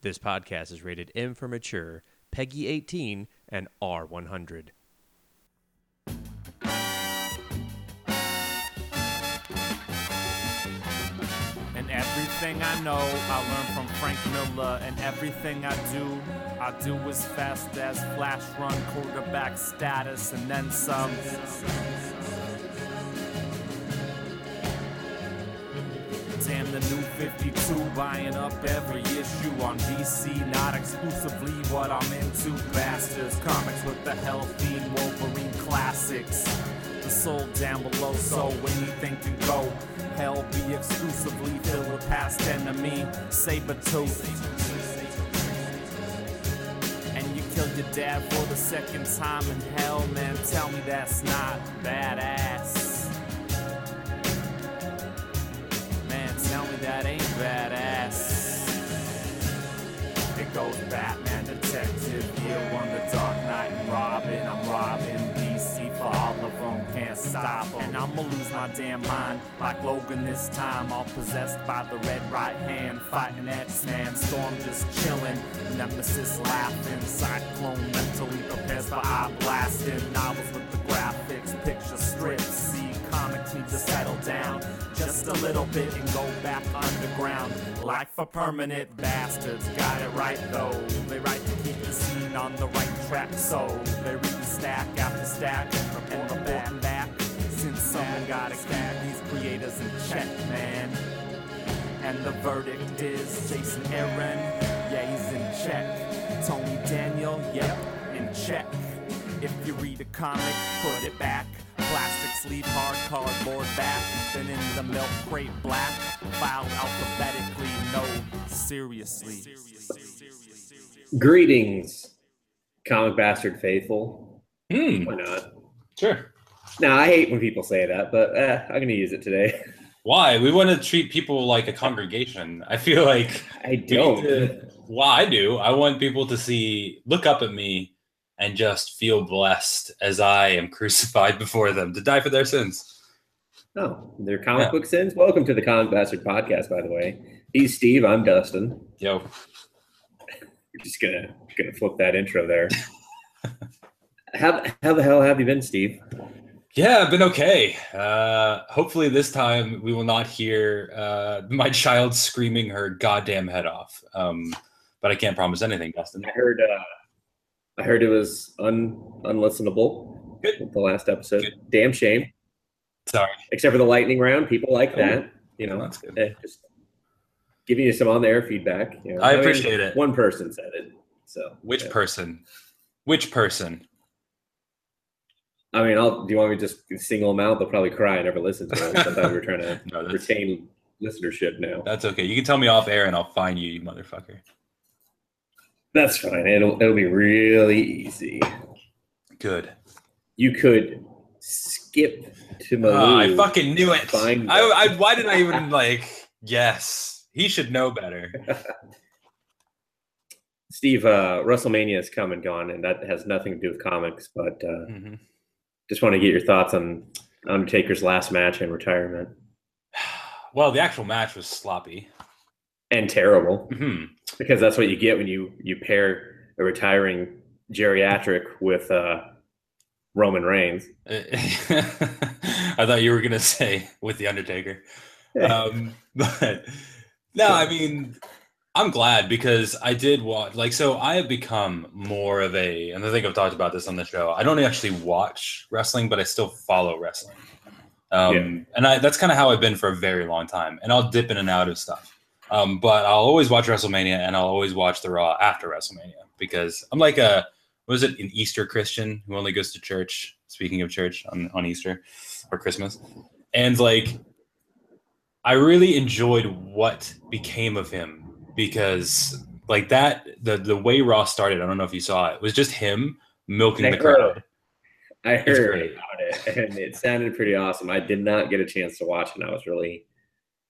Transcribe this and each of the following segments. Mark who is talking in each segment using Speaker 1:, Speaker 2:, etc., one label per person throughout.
Speaker 1: This podcast is rated M for mature, PEGI 18, and R100.
Speaker 2: And everything I know, I learned from Frank Miller. And everything I do, I do as fast as flash run quarterback status and then some. 52, buying up every issue on DC. Not exclusively what I'm into. Bastards, comics with the Hell healthy Wolverine classics. The soul down below, so anything can go. Hell be exclusively filled with past enemy. Sabretooth. And you killed your dad for the second time in hell, man. Tell me that's not badass. I'ma lose my damn mind, like Logan this time, all possessed by the red right hand, fighting X-Man, Storm just chilling, Nemesis laughing, Cyclone mentally prepares for eye blasting, novels with the graphics, picture strips, see comics need to settle down just a little bit and go back underground. Like for permanent bastards, got it right though. They write to keep the scene on the right track, so they read stack after stack and report and report back. Since someone gotta keep these creators in check, man. And the verdict is Jason Aaron, yeah, he's in check. Tony Daniel, yep, in check. If you read a comic, put it back. Plastic sleeve, hard cardboard back. Then in the milk crate black. Filed alphabetically, no, seriously.
Speaker 3: Greetings, comic bastard faithful.
Speaker 4: Hmm.
Speaker 3: Why not?
Speaker 4: Sure.
Speaker 3: Now I hate when people say that, but eh, I'm going to use it today.
Speaker 4: Why? We want to treat people like a congregation. I feel like
Speaker 3: I don't.
Speaker 4: to- well, I do. I want people to see, look up at me, and just feel blessed as I am crucified before them to die for their sins.
Speaker 3: Oh, they're comic
Speaker 4: Yeah.
Speaker 3: book sins. Welcome to the Comic Bastard Podcast, by the way. He's Steve. I'm Dustin.
Speaker 4: Yo,
Speaker 3: We're just gonna gonna flip that intro there. how how the hell have you been, Steve?
Speaker 4: Yeah, I've been okay. Uh, hopefully, this time we will not hear uh, my child screaming her goddamn head off. Um, but I can't promise anything, Dustin.
Speaker 3: I heard uh, I heard it was un unlistenable.
Speaker 4: Good.
Speaker 3: The last episode.
Speaker 4: Good.
Speaker 3: Damn shame.
Speaker 4: Sorry.
Speaker 3: Except for the lightning round, people like
Speaker 4: Oh.
Speaker 3: that. You know,
Speaker 4: That's good.
Speaker 3: eh, just giving you some on the air feedback. You know.
Speaker 4: I
Speaker 3: mean,
Speaker 4: appreciate it.
Speaker 3: One person said it, so
Speaker 4: Which
Speaker 3: yeah.
Speaker 4: person? Which person?
Speaker 3: I mean, I'll. Do you want me to just single them out? They'll probably cry and never listen to it. I thought we were trying to
Speaker 4: No,
Speaker 3: retain listenership now.
Speaker 4: that's okay. You can tell me off air and I'll find you, you motherfucker.
Speaker 3: That's fine. It'll it'll be really easy.
Speaker 4: Good.
Speaker 3: You could skip to Malou.
Speaker 4: Ah, I fucking knew it.
Speaker 3: Find
Speaker 4: I. I, why did I even like? Yes, he should know better.
Speaker 3: Steve, uh, WrestleMania is come and gone, and that has nothing to do with comics. But uh,
Speaker 4: Mhm.
Speaker 3: Just want to get your thoughts on Undertaker's last match and retirement,
Speaker 4: Well, the actual match was sloppy.
Speaker 3: and terrible
Speaker 4: Mhm.
Speaker 3: because that's what you get when you you pair a retiring geriatric with uh, Roman Reigns.
Speaker 4: I thought you were gonna say with the Undertaker, um, but no, I mean, I'm glad because I did watch. Like, so I have become more of a, and I think I've talked about this on the show. I don't actually watch wrestling, but I still follow wrestling. Um,
Speaker 3: Yeah.
Speaker 4: And I, that's kind of how I've been for a very long time. And I'll dip in and out of stuff. Um, but I'll always watch WrestleMania and I'll always watch the Raw after WrestleMania because I'm like a, was it, an Easter Christian who only goes to church, speaking of church, on, on Easter or Christmas. And like, I really enjoyed what became of him because like that the the way Raw started, I don't know if you saw it, was just him milking
Speaker 3: I
Speaker 4: the
Speaker 3: heard.
Speaker 4: crowd.
Speaker 3: I heard about it, and it sounded pretty awesome. I did not get a chance to watch it. and I was really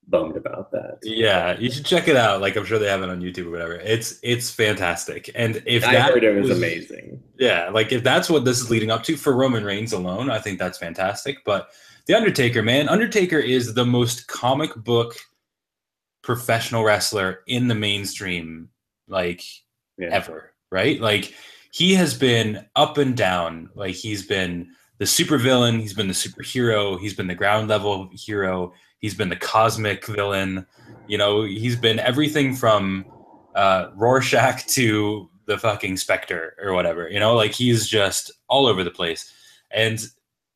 Speaker 3: bummed about that.
Speaker 4: Yeah, you should check it out. Like I'm sure they have it on YouTube or whatever. It's it's fantastic. And if
Speaker 3: I
Speaker 4: that
Speaker 3: heard it was, amazing.
Speaker 4: Yeah, like if that's what this is leading up to for Roman Reigns alone, I think that's fantastic. But The Undertaker, man, Undertaker is the most comic book professional wrestler in the mainstream like
Speaker 3: Yeah.
Speaker 4: ever, right? Like he has been up and down. Like he's been the supervillain, he's been the superhero, he's been the ground level hero, he's been the cosmic villain. You know, he's been everything from uh, Rorschach to the fucking Spectre or whatever. You know, like he's just all over the place. And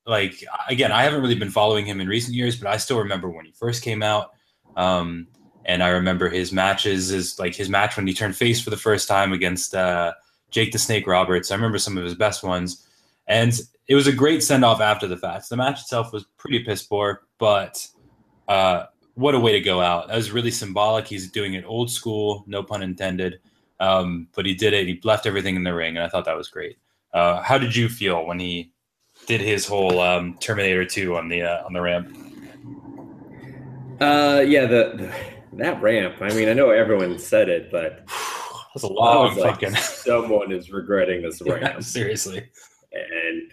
Speaker 4: like again, I haven't really been following him in recent years, but I still remember when he first came out. Um, and I remember his matches is like his match when he turned face for the first time against uh, Jake the Snake Roberts. I remember some of his best ones, and it was a great send off after the fact. The match itself was pretty piss poor, but uh, what a way to go out! That was really symbolic. He's doing it old school, no pun intended. Um, but he did it. He left everything in the ring, and I thought that was great. Uh, how did you feel when he did his whole um, Terminator Two on the uh, on the ramp?
Speaker 3: Uh, yeah, the, the that ramp. I mean, I know everyone said it, but
Speaker 4: That's a long
Speaker 3: was like,
Speaker 4: fucking.
Speaker 3: someone is regretting this
Speaker 4: Yeah,
Speaker 3: ramp,
Speaker 4: seriously.
Speaker 3: and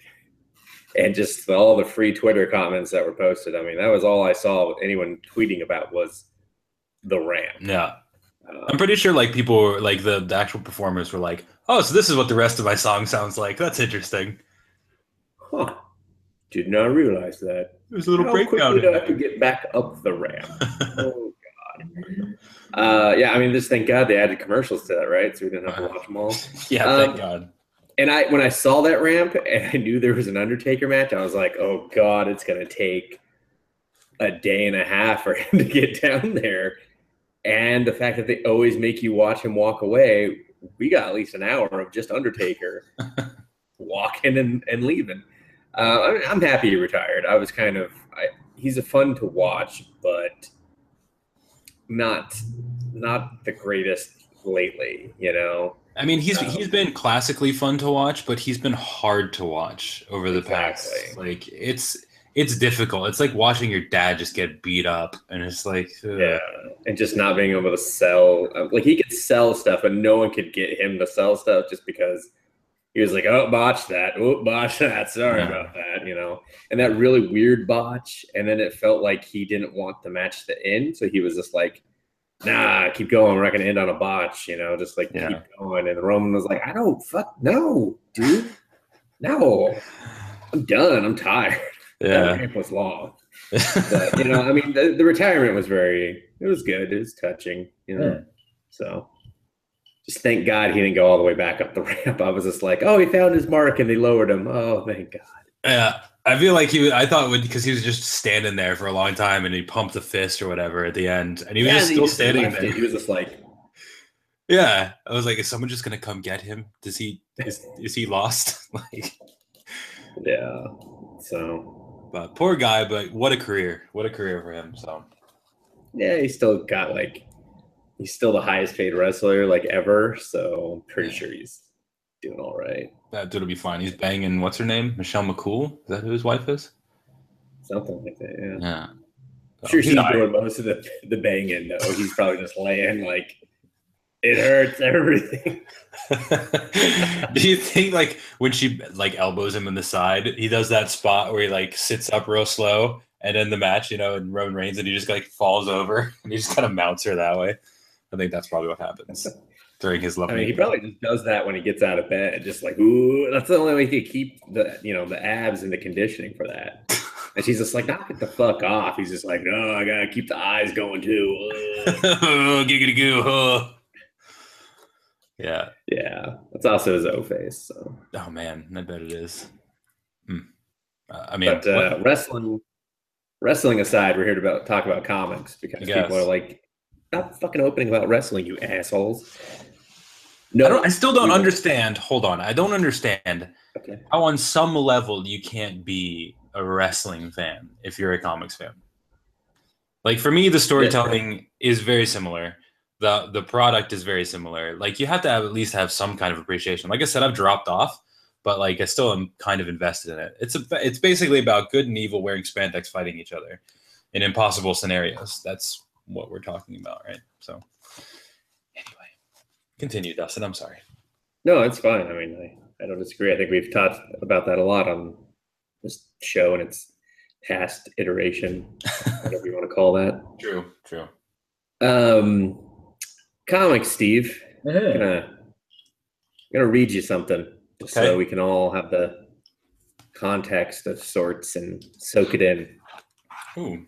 Speaker 3: and just all the free Twitter comments that were posted. I mean, that was all I saw. Anyone tweeting about was the ramp.
Speaker 4: Yeah.
Speaker 3: Uh,
Speaker 4: I'm pretty sure like people were like the, the actual performers were like, oh, so this is what the rest of my song sounds like. That's interesting.
Speaker 3: huh. Did not realize that.
Speaker 4: There's a little
Speaker 3: How
Speaker 4: breakdown.
Speaker 3: quickly do I have to get back up the ramp? oh. Uh, yeah, I mean, just thank God they added commercials to that, right? So we didn't have to watch them all.
Speaker 4: yeah,
Speaker 3: Um,
Speaker 4: thank God.
Speaker 3: And I, when I saw that ramp and I knew there was an Undertaker match, I was like, oh God, it's gonna take a day and a half for him to get down there. And the fact that they always make you watch him walk away, we got at least an hour of just Undertaker walking and, and leaving. Uh, I mean, I'm happy he retired. I was kind of, I, he's a fun to watch, but not not the greatest lately. You know,
Speaker 4: I mean, he's
Speaker 3: um,
Speaker 4: he's been classically fun to watch, but he's been hard to watch over the past. Like it's it's difficult. It's like watching your dad just get beat up, and it's like, ugh.
Speaker 3: Yeah, and just not being able to sell. Like he could sell stuff, but no one could get him to sell stuff just because he was like, "Oh, botch that! Oh, botch that! Sorry
Speaker 4: Yeah.
Speaker 3: about that," you know. And that really weird botch, and then it felt like he didn't want the match to end, so he was just like, "Nah, keep going. We're not going to end on a botch," you know. Just like
Speaker 4: Yeah.
Speaker 3: keep going. And Roman was like, "I don't fuck no, dude. No, I'm done. I'm tired. That
Speaker 4: yeah.
Speaker 3: ramp was long." but you know, I mean, the, the retirement was very, it was good. It was touching, you know.
Speaker 4: Yeah.
Speaker 3: So just thank God he didn't go all the way back up the ramp. I was just like, oh, he found his mark and they lowered him. Oh, thank God.
Speaker 4: Yeah, I feel like he. I thought would because he was just standing there for a long time, and he pumped a fist or whatever at the end, and he was
Speaker 3: Yeah,
Speaker 4: just
Speaker 3: and
Speaker 4: still
Speaker 3: just
Speaker 4: standing there.
Speaker 3: it. He was just like,
Speaker 4: Yeah, I was like, is someone just gonna come get him? Does he is is he lost? like,
Speaker 3: yeah. So
Speaker 4: but poor guy. But what a career! What a career for him. So
Speaker 3: yeah, he still got like, he's still the highest paid wrestler like ever. So I'm pretty sure he's doing all right.
Speaker 4: that dude'll be fine. He's banging. What's her name? Michelle McCool. Is that who his wife is?
Speaker 3: Something like that. Yeah.
Speaker 4: Yeah.
Speaker 3: I'm sure oh,
Speaker 4: he's
Speaker 3: she's
Speaker 4: all right.
Speaker 3: doing most of the the banging though. He's probably just laying like it hurts everything.
Speaker 4: Do you think like when she like elbows him in the side, he does that spot where he like sits up real slow and in the match, you know, and Roman Reigns and he just like falls over and he just kind of mounts her that way. I think that's probably what happens during his love.
Speaker 3: I mean, he probably just does that when he gets out of bed, just like ooh. That's the only way he could keep the you know the abs and the conditioning for that. And she's just like, knock it the fuck off. He's just like, no, I gotta keep the eyes going too.
Speaker 4: Oh, giggity goo. oh. Yeah.
Speaker 3: yeah, that's also his O face. So,
Speaker 4: Oh man, I bet it is. Hmm. Uh, I mean,
Speaker 3: but uh, wrestling, wrestling aside, we're here to about, talk about comics because people are like, stop fucking opening about wrestling, you assholes. No,
Speaker 4: I, don't, I still don't understand. Hold on, I don't understand
Speaker 3: Okay.
Speaker 4: how on some level you can't be a wrestling fan if you're a comics fan. Like for me, the storytelling is very similar. the The product is very similar. Like you have to have at least have some kind of appreciation. Like I said, I've dropped off, but like I still am kind of invested in it. It's a it's basically about good and evil wearing spandex fighting each other in impossible scenarios. That's what we're talking about, right? So anyway, continue, Dustin. I'm sorry.
Speaker 3: No, it's fine. I mean, I, I don't disagree. I think we've talked about that a lot on this show and its past iteration, whatever you want to call that.
Speaker 4: True, true.
Speaker 3: Um, comics, Steve. I'm gonna, I'm gonna read you something just
Speaker 4: Okay.
Speaker 3: so we can all have the context of sorts and soak it in.
Speaker 4: Ooh.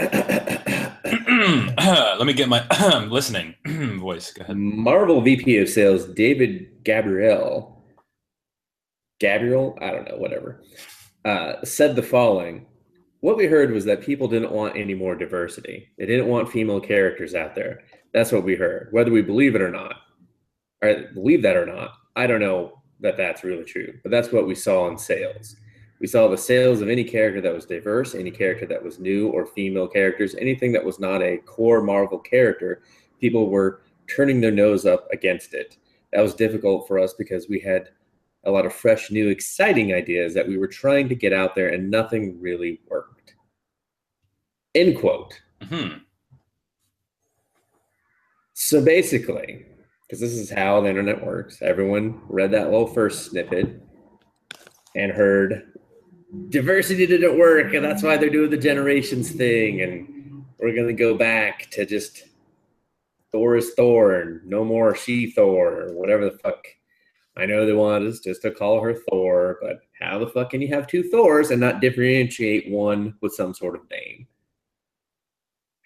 Speaker 4: Let me get my listening voice. Go ahead.
Speaker 3: Marvel VP of Sales David Gabriel, Gabriel, I don't know, whatever, uh, said the following. What we heard was that people didn't want any more diversity. They didn't want female characters out there. That's what we heard. Whether we believe it or not, or believe that or not, I don't know that that's really true. But that's what we saw in sales. We saw the sales of any character that was diverse, any character that was new or female characters, anything that was not a core Marvel character. People were turning their nose up against it. That was difficult for us because we had a lot of fresh, new, exciting ideas that we were trying to get out there and nothing really worked. End quote.
Speaker 4: hmm
Speaker 3: So basically, because this is how the internet works, everyone read that little first snippet and heard diversity didn't work, and that's why they're doing the generations thing, and we're gonna go back to just Thor is Thor and no more she Thor or whatever the fuck. I know they wanted us just to call her Thor, but how the fuck can you have two Thors and not differentiate one with some sort of name?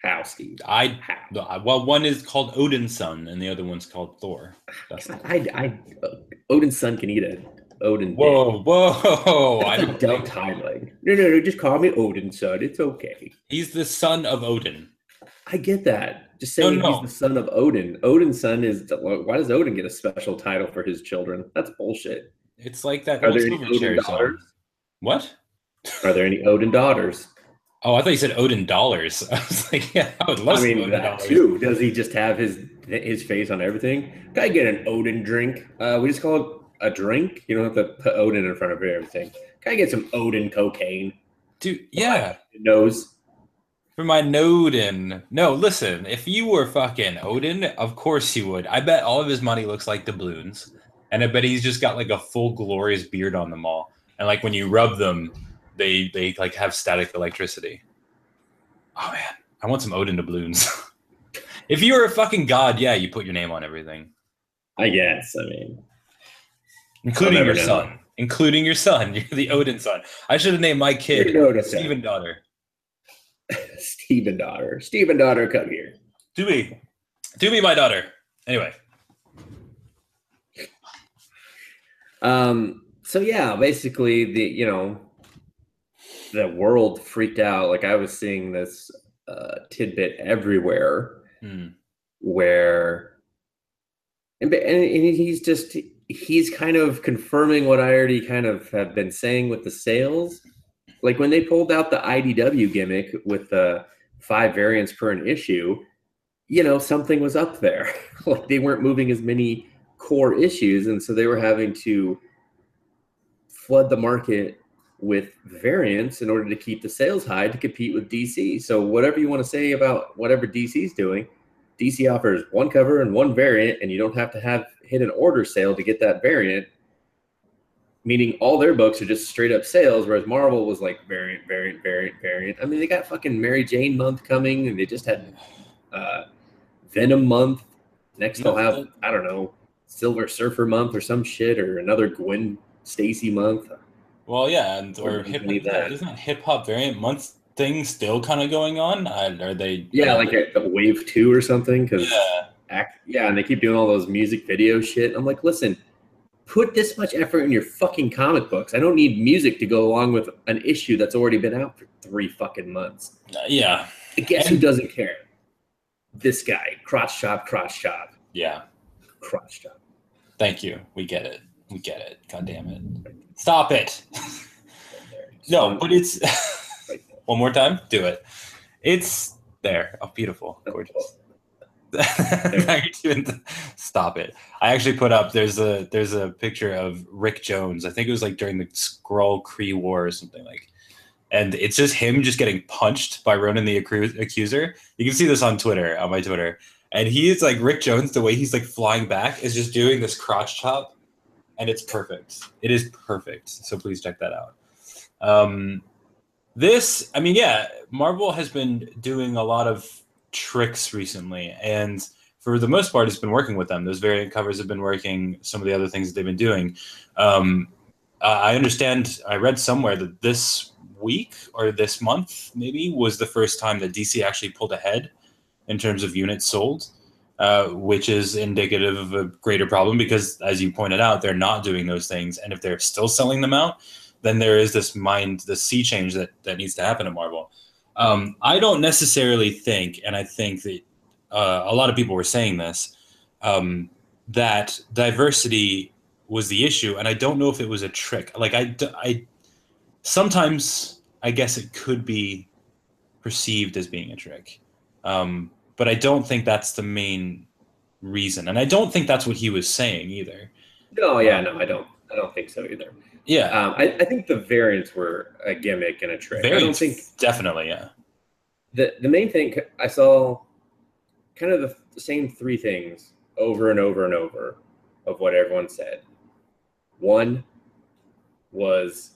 Speaker 3: How, Steve?
Speaker 4: I
Speaker 3: How?
Speaker 4: well, one is called Odin's son, and the other one's called Thor. That's
Speaker 3: I, I, Odin's son can eat a Odin.
Speaker 4: whoa, whoa! I
Speaker 3: That's a
Speaker 4: don't
Speaker 3: dumb timeline. No, no, no. Just call me Odin, son. It's okay.
Speaker 4: He's the son of Odin.
Speaker 3: I get that. Just
Speaker 4: No,
Speaker 3: saying
Speaker 4: no.
Speaker 3: he's the son of Odin. Odin's son is. Why does Odin get a special title for his children? That's bullshit.
Speaker 4: It's like that
Speaker 3: Are there any Odin
Speaker 4: song.
Speaker 3: daughters?
Speaker 4: What?
Speaker 3: Are there any Odin daughters?
Speaker 4: Oh, I thought you said Odin dollars. I was like, yeah, I would love
Speaker 3: I mean that
Speaker 4: dollars.
Speaker 3: too. Does he just have his his face on everything? Can I get an Odin drink? Uh, we just call it a drink. You don't have to put Odin in front of everything. Can I get some Odin cocaine?
Speaker 4: Dude, yeah.
Speaker 3: Nose.
Speaker 4: For my Nodin. No, listen, if you were fucking Odin, of course you would. I bet all of his money looks like doubloons. And I bet he's just got like a full glorious beard on them all. And like when you rub them, they they like have static electricity. Oh man, I want some Odin doubloons. if you were a fucking god, yeah, you put your name on everything.
Speaker 3: I guess. I mean,
Speaker 4: Including your
Speaker 3: know.
Speaker 4: son. Including your son. You're the Odin son. I should have named my kid. Steven daughter.
Speaker 3: Stephen daughter. Stephen daughter, come here.
Speaker 4: Do me. Do me my daughter. Anyway.
Speaker 3: Um. So yeah, basically the you know the world freaked out. Like I was seeing this uh, tidbit everywhere
Speaker 4: Hmm.
Speaker 3: where and and he's just he's kind of confirming what I already kind of have been saying with the sales. Like when they pulled out the IDW gimmick with the five variants per an issue, you know, something was up there. like they weren't moving as many core issues, and so they were having to flood the market with variants in order to keep the sales high to compete with DC. So whatever you want to say about whatever DC's doing, DC offers one cover and one variant, and you don't have to have hit an order sale to get that variant. Meaning all their books are just straight up sales, whereas Marvel was like variant, variant, variant, variant. I mean, they got fucking Mary Jane month coming, and they just had uh, Venom month. Next they'll have I don't know Silver Surfer month or some shit, or another Gwen Stacy month.
Speaker 4: Well, yeah, and or hip
Speaker 3: that.
Speaker 4: isn't hip hop variant month thing still kind of going on? Are they?
Speaker 3: Yeah, like a, a wave two or something. Because
Speaker 4: yeah,
Speaker 3: act yeah and they keep doing all those music video shit i'm like listen put this much effort in your fucking comic books i don't need music to go along with an issue that's already been out for three fucking months
Speaker 4: Uh, yeah,
Speaker 3: And guess who doesn't care this guy crotch chop crotch chop
Speaker 4: yeah.
Speaker 3: crotch chop
Speaker 4: Thank you. We get it. We get it. God damn it! Stop it. no, but it's one more time. Do it. It's there. Oh, beautiful, gorgeous. Now you're doing- Stop it! I actually put up. There's a there's a picture of Rick Jones. I think it was like during the Skrull Kree War or something like, and it's just him just getting punched by Ronan the Accu- Accuser. You can see this on Twitter on my Twitter, and he is like Rick Jones. The way he's like flying back is just doing this crotch chop, and it's perfect. It is perfect. So please check that out. Um, this, I mean, yeah, Marvel has been doing a lot of tricks recently, and for the most part, it's been working with them. Those variant covers have been working. Some of the other things that they've been doing. Um, I understand. I read somewhere that this week or this month maybe was the first time that DC actually pulled ahead in terms of units sold, uh, which is indicative of a greater problem because, as you pointed out, they're not doing those things, and if they're still selling them out, then there is this mind, the sea change that that needs to happen at Marvel. Um, I don't necessarily think, and I think that uh, a lot of people were saying this, um, that diversity was the issue, and I don't know if it was a trick. Like I, I sometimes I guess it could be perceived as being a trick, um, but I don't think that's the main reason, and I don't think that's what he was saying either.
Speaker 3: No, yeah, no, I don't. I don't think so either.
Speaker 4: Yeah,
Speaker 3: Um, I, I think the variants were a gimmick and a trick. I don't think
Speaker 4: definitely, yeah.
Speaker 3: the the main thing I saw kind of the, the same three things over and over and over of what everyone said. One was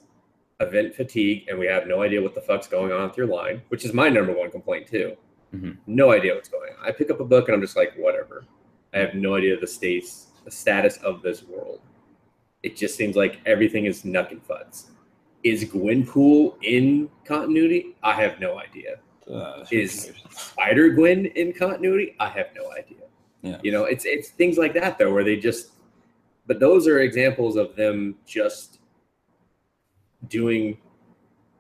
Speaker 3: event fatigue, and we have no idea what the fuck's going on with your line, which is my number one complaint too.
Speaker 4: Mhm.
Speaker 3: No idea what's going on. I pick up a book and I'm just like, whatever. I have no idea the states, the status of this world. It just seems like everything is nuck and fuds. Is Gwenpool in continuity? I have no idea.
Speaker 4: Uh,
Speaker 3: Is- Spider Gwen in continuity? I have no idea.
Speaker 4: Yeah.
Speaker 3: You know, it's it's things like that though, where they just but those are examples of them just doing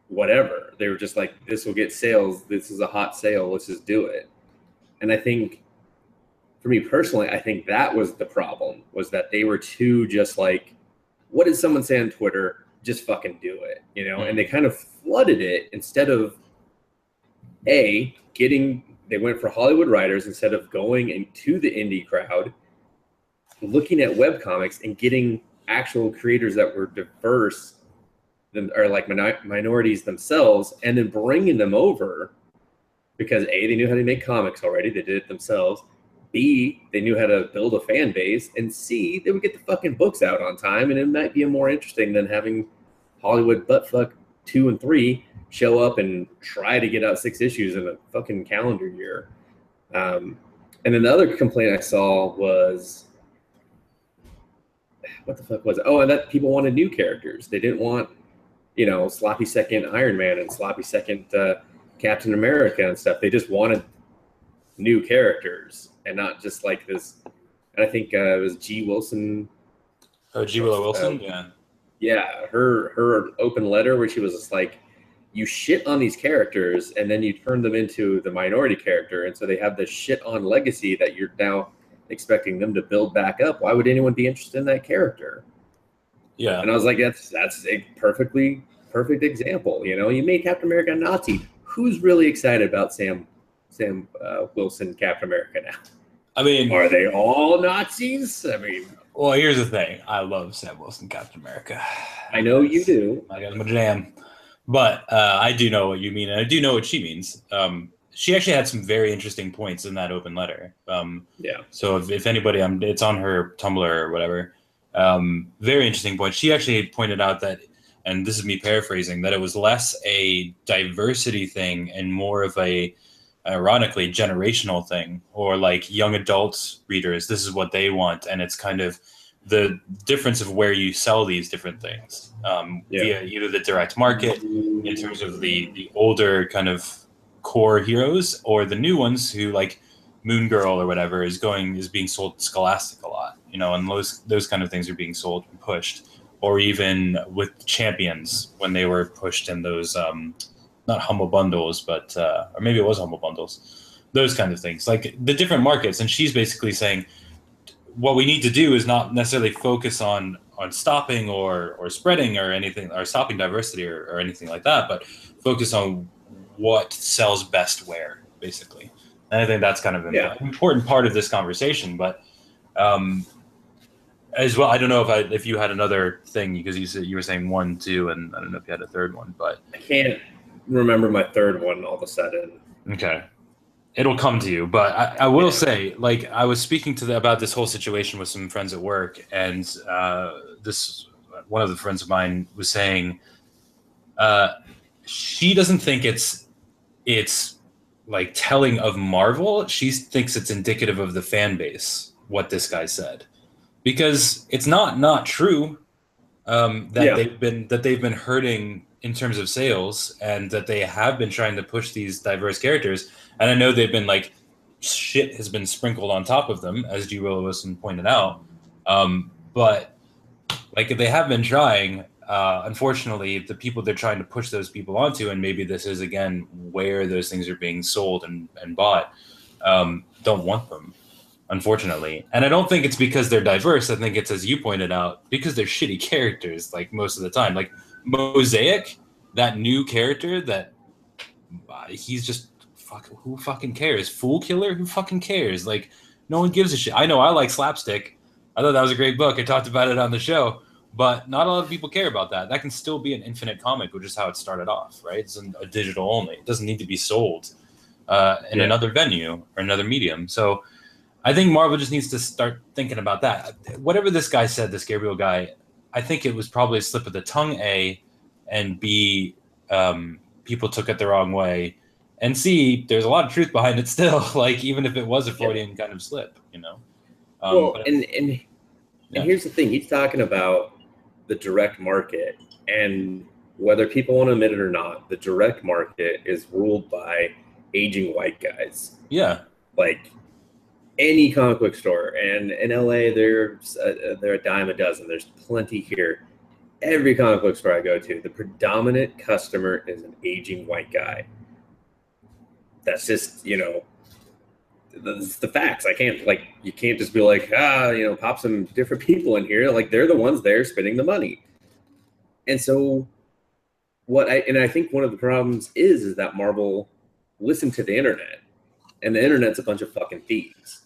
Speaker 3: whatever. They were just like, this will get sales, this is a hot sale, let's just do it. And I think for me personally, I think that was the problem, was that they were too just like, what did someone say on Twitter? Just fucking do it, you know? And they kind of flooded it instead of a getting they went for Hollywood writers instead of going into the indie crowd, looking at web comics and getting actual creators that were diverse, or like mini- minorities themselves, and then bringing them over because a they knew how to make comics already, they did it themselves. B they knew how to build a fan base, and C they would get the fucking books out on time, and it might be more interesting than having Hollywood buttfuck two and three show up and try to get out six issues in a fucking calendar year. Um, and then the other complaint I saw was what the fuck was it? Oh, and that people wanted new characters. They didn't want, you know, sloppy second Iron Man and sloppy second uh, Captain America and stuff. They just wanted new characters and not just like this. And I think uh, it was G. Wilson
Speaker 4: Oh, G. Willow Wilson,
Speaker 3: Um,
Speaker 4: yeah.
Speaker 3: yeah, her her open letter where she was just like, you shit on these characters and then you turn them into the minority character, and so they have this shit on legacy that you're now expecting them to build back up. Why would anyone be interested in that character?
Speaker 4: Yeah.
Speaker 3: And I was like, that's that's a perfectly perfect example. You know, you made Captain America a Nazi. Who's really excited about Sam Sam uh, Wilson Captain America now?
Speaker 4: I mean,
Speaker 3: Are they all Nazis? I mean,
Speaker 4: well, here's the thing. I love Sam Wilson, Captain America.
Speaker 3: I know you do.
Speaker 4: I got my jam. But uh, I do know what you mean, and I do know what she means. Um, she actually had some very interesting points in that open letter. Um,
Speaker 3: Yeah.
Speaker 4: so if, if anybody, um, it's on her Tumblr or whatever. Um, very interesting point. She actually pointed out that, and this is me paraphrasing, that it was less a diversity thing and more of a, ironically, generational thing, or like young adult readers. This is what they want, and it's kind of the difference of where you sell these different things um,
Speaker 3: Yeah.
Speaker 4: via either the direct market in terms of the the older kind of core heroes or the new ones who like Moon Girl or whatever is going is being sold Scholastic a lot, you know, and those those kind of things are being sold and pushed, or even with Champions when they were pushed in those um, not humble bundles, but uh, or maybe it was humble bundles, those kind of things, like the different markets. And she's basically saying what we need to do is not necessarily focus on on stopping or or spreading or anything or stopping diversity or, or anything like that, but focus on what sells best where, basically. And I think that's kind of an
Speaker 3: Yeah.
Speaker 4: important part of this conversation. But um, as well, I don't know if I if you had another thing because you said you were saying one, two, and I don't know if you had a third one, but
Speaker 3: I can't remember my third one all of a sudden.
Speaker 4: Okay. It'll come to you, but I, I will
Speaker 3: Yeah.
Speaker 4: say, like, I was speaking to the, about this whole situation with some friends at work, and uh, this one of the friends of mine was saying uh, she doesn't think it's it's like telling of Marvel, she thinks it's indicative of the fan base what this guy said, because it's not not true um, that
Speaker 3: Yeah.
Speaker 4: they've been that they've been hurting in terms of sales and that they have been trying to push these diverse characters. And I know they've been like shit has been sprinkled on top of them, as G. Willow Wilson pointed out. Um, but like if they have been trying. Uh, unfortunately, the people they're trying to push those people onto, and maybe this is again where those things are being sold and, and bought, um, don't want them, unfortunately. And I don't think it's because they're diverse. I think it's, as you pointed out, because they're shitty characters, like most of the time. Like Mosaic, that new character that uh, he's just fuck, who fucking cares? Fool Killer, who fucking cares? Like, no one gives a shit. I know I like Slapstick. I thought that was a great book. I talked about it on the show, but not a lot of people care about that. That can still be an infinite comic, which is how it started off, right? It's a digital only. It doesn't need to be sold uh, in
Speaker 3: Yeah.
Speaker 4: another venue or another medium. So I think Marvel just needs to start thinking about that. Whatever this guy said, this Gabriel guy, I think it was probably a slip of the tongue, A, and B, um, people took it the wrong way. And C, there's a lot of truth behind it still, like even if it was a Freudian kind of slip, you know? Um,
Speaker 3: well, and and
Speaker 4: Yeah.
Speaker 3: and here's the thing: he's talking about the direct market, and whether people want to admit it or not, the direct market is ruled by aging white guys.
Speaker 4: yeah,
Speaker 3: Like any comic book store, and in LA, there's a, they're a dime a dozen. There's plenty here. Every comic book store I go to, the predominant customer is an aging white guy. That's just you know that's the facts. I can't like you can't just be like ah you know pop some different people in here. Like they're the ones there spending the money, and so what I and I think one of the problems is is that Marvel listened to the internet, and the internet's a bunch of fucking thieves.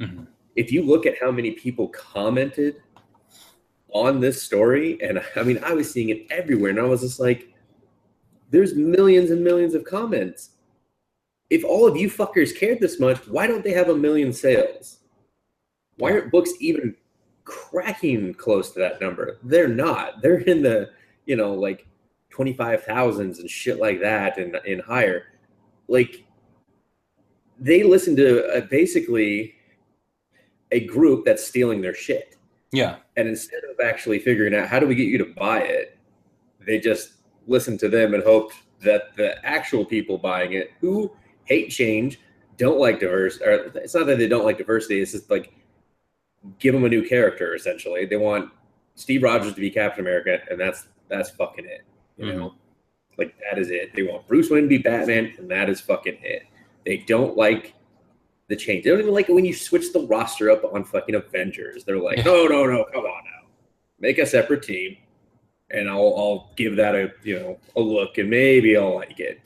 Speaker 4: Mhm.
Speaker 3: If you look at how many people commented on this story, and I mean I was seeing it everywhere, and I was just like, there's millions and millions of comments if all of you fuckers cared this much, why don't they have a million sales? Why aren't books even cracking close to that number? They're not. They're in the, you know, like 25,000s and shit like that and, and higher. Like, they listen to uh, basically a group that's stealing their shit.
Speaker 4: yeah,
Speaker 3: And instead of actually figuring out how do we get you to buy it, they just listened to them and hoped that the actual people buying it who hate change, don't like diverse, or it's not that they don't like diversity, it's just like give them a new character essentially. They want Steve Rogers to be Captain America, and that's that's fucking it. You mm-hmm. know? Like that is it. They want Bruce Wayne to be Batman, and that is fucking it. They don't like the change. They don't even like it when you switch the roster up on fucking Avengers. They're like, no, no, no, come on now. Make a separate team. And I'll I'll give that a you know a look and maybe I'll like it.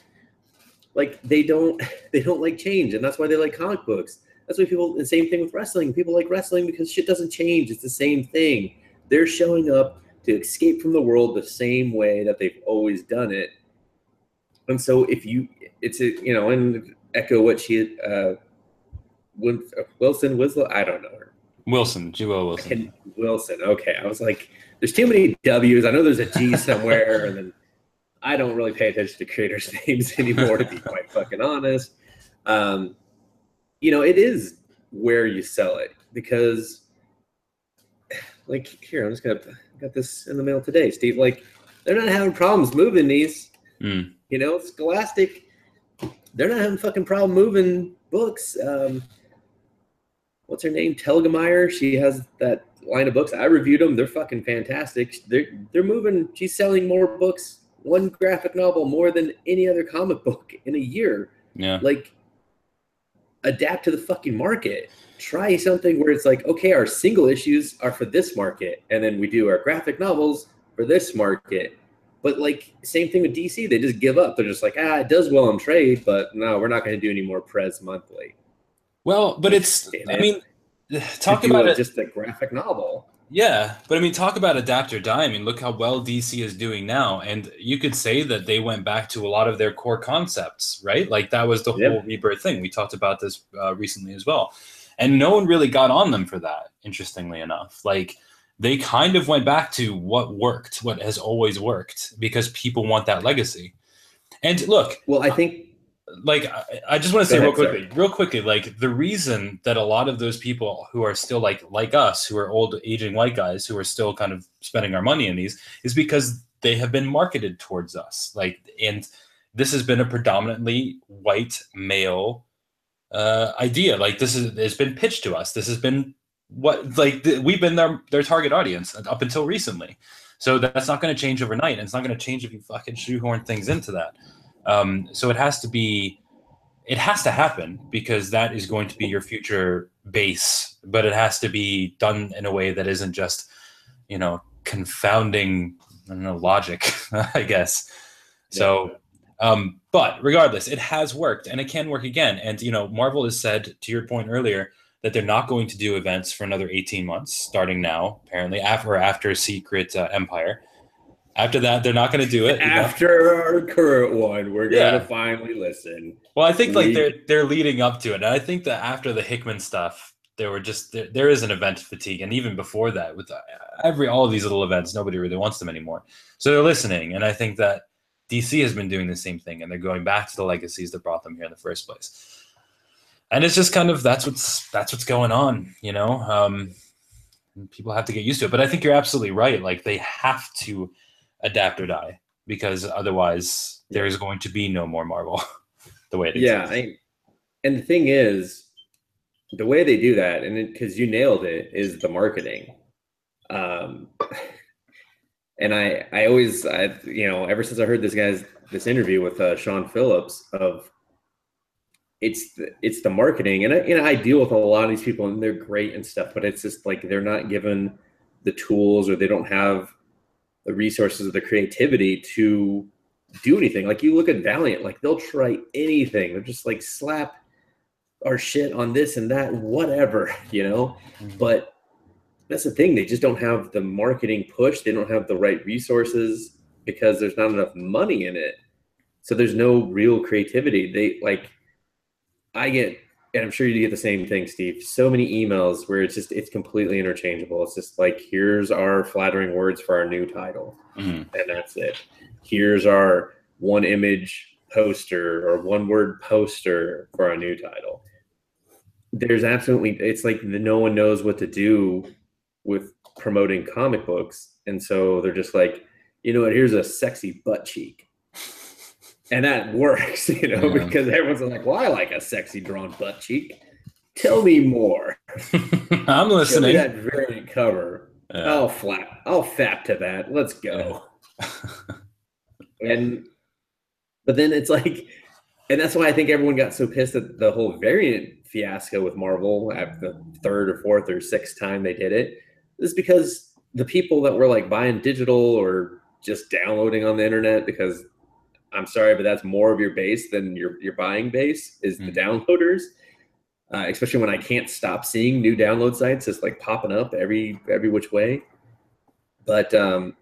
Speaker 3: Like they don't they don't like change, and that's why they like comic books. That's why people the same thing with wrestling. People like wrestling because shit doesn't change. It's the same thing. They're showing up to escape from the world the same way that they've always done it. And so if you it's a you know, and echo what she uh Wilson Winslow, I don't know her.
Speaker 4: Wilson, G. Willow Wilson.
Speaker 3: Can, Wilson. Okay. I was like, there's too many W's. I know there's a G somewhere, and then I don't really pay attention to creators' names anymore, to be quite fucking honest. Um, you know, it is where you sell it because, like, here, I'm just gonna got this in the mail today, Steve. Like, they're not having problems moving these.
Speaker 4: Mm.
Speaker 3: You know, Scholastic, they're not having fucking problem moving books. Um, what's her name? Telgemeier. She has that line of books. I reviewed them. They're fucking fantastic. They're they're moving. She's selling more books, one graphic novel more than any other comic book in a year.
Speaker 4: Yeah.
Speaker 3: Like, adapt to the fucking market. Try something where it's like, okay, our single issues are for this market, and then we do our graphic novels for this market. But like, same thing with DC. They just give up. They're just like, ah, it does well on trade, but no, we're not going to do any more Prez monthly.
Speaker 4: Well, but it's.
Speaker 3: Damn
Speaker 4: I
Speaker 3: it.
Speaker 4: mean, talk about it.
Speaker 3: just a graphic novel.
Speaker 4: Yeah, but I mean, talk about adapt or die. I mean, look how well DC is doing now, and you could say that they went back to a lot of their core concepts, right? Like that was the
Speaker 3: Yep.
Speaker 4: whole rebirth thing. We talked about this uh, recently as well, and no one really got on them for that. Interestingly enough, like they kind of went back to what worked, what has always worked, because people want that legacy. And look,
Speaker 3: Well, I think
Speaker 4: like I, I just want to say real
Speaker 3: ahead,
Speaker 4: quickly, real quickly, like the reason that a lot of those people who are still like like us, who are old aging white guys, who are still kind of spending our money in these, is because they have been marketed towards us. Like, and this has been a predominantly white male uh, idea. Like, this is has been pitched to us. This has been what like th- we've been their their target audience up until recently. So that's not going to change overnight, and it's not going to change if you fucking shoehorn things into that. Um, so it has to be, it has to happen because that is going to be your future base. But it has to be done in a way that isn't just, you know, confounding, I don't know, logic, I guess. So, um, but regardless, it has worked and it can work again. And you know, Marvel has said to your point earlier that they're not going to do events for another 18 months, starting now, apparently, after after Secret uh, Empire. After that, they're not going to do it. you know?
Speaker 3: After our current one, we're
Speaker 4: Yeah.
Speaker 3: gonna finally listen.
Speaker 4: Well, I think like they're they're leading up to it. And I think that after the Hickman stuff, there were just there, there is an event fatigue, and even before that, with uh, every all of these little events, nobody really wants them anymore. So they're listening, and I think that DC has been doing the same thing, and they're going back to the legacies that brought them here in the first place. And it's just kind of that's what's that's what's going on, you know. Um, people have to get used to it, but I think you're absolutely right. Like they have to adapt or die because otherwise there is going to be no more Marvel the way it
Speaker 3: Yeah,
Speaker 4: exists.
Speaker 3: I, and the thing is, the way they do that, and because you nailed it, is the marketing. Um, and I, I always, I, you know, ever since I heard this guy's this interview with uh, Sean Phillips of, it's the, it's the marketing, and I, you know, I deal with a lot of these people, and they're great and stuff, but it's just like they're not given the tools, or they don't have the resources or the creativity to do anything. Like you look at Valiant, like they'll try anything. They're just like slap our shit on this and that, whatever, you know. Mm-hmm. But that's the thing; they just don't have the marketing push. They don't have the right resources because there's not enough money in it. So there's no real creativity. They like, I get, and I'm sure you get the same thing, Steve. So many emails where it's just it's completely interchangeable. It's just like, here's our flattering words for our new title
Speaker 4: Mhm.
Speaker 3: and that's it. Here's our one image poster or one word poster for our new title. There's absolutely, it's like the, no one knows what to do with promoting comic books. And so they're just like, you know what, here's a sexy butt cheek. And that works, you know,
Speaker 4: Yeah.
Speaker 3: because everyone's like, well, I like a sexy drawn butt cheek. Tell me more.
Speaker 4: I'm listening.
Speaker 3: that variant cover.
Speaker 4: Yeah.
Speaker 3: I'll flap. I'll fap to that. Let's go. and but then it's like, and that's why I think everyone got so pissed at the whole variant fiasco with Marvel at the third or fourth or sixth time they did it. Is because the people that were like buying digital or just downloading on the internet because I'm sorry, but that's more of your base than your your buying base is the
Speaker 4: Mhm.
Speaker 3: downloaders. Uh, especially when I can't stop seeing new download sites just like popping up every every which way. But um,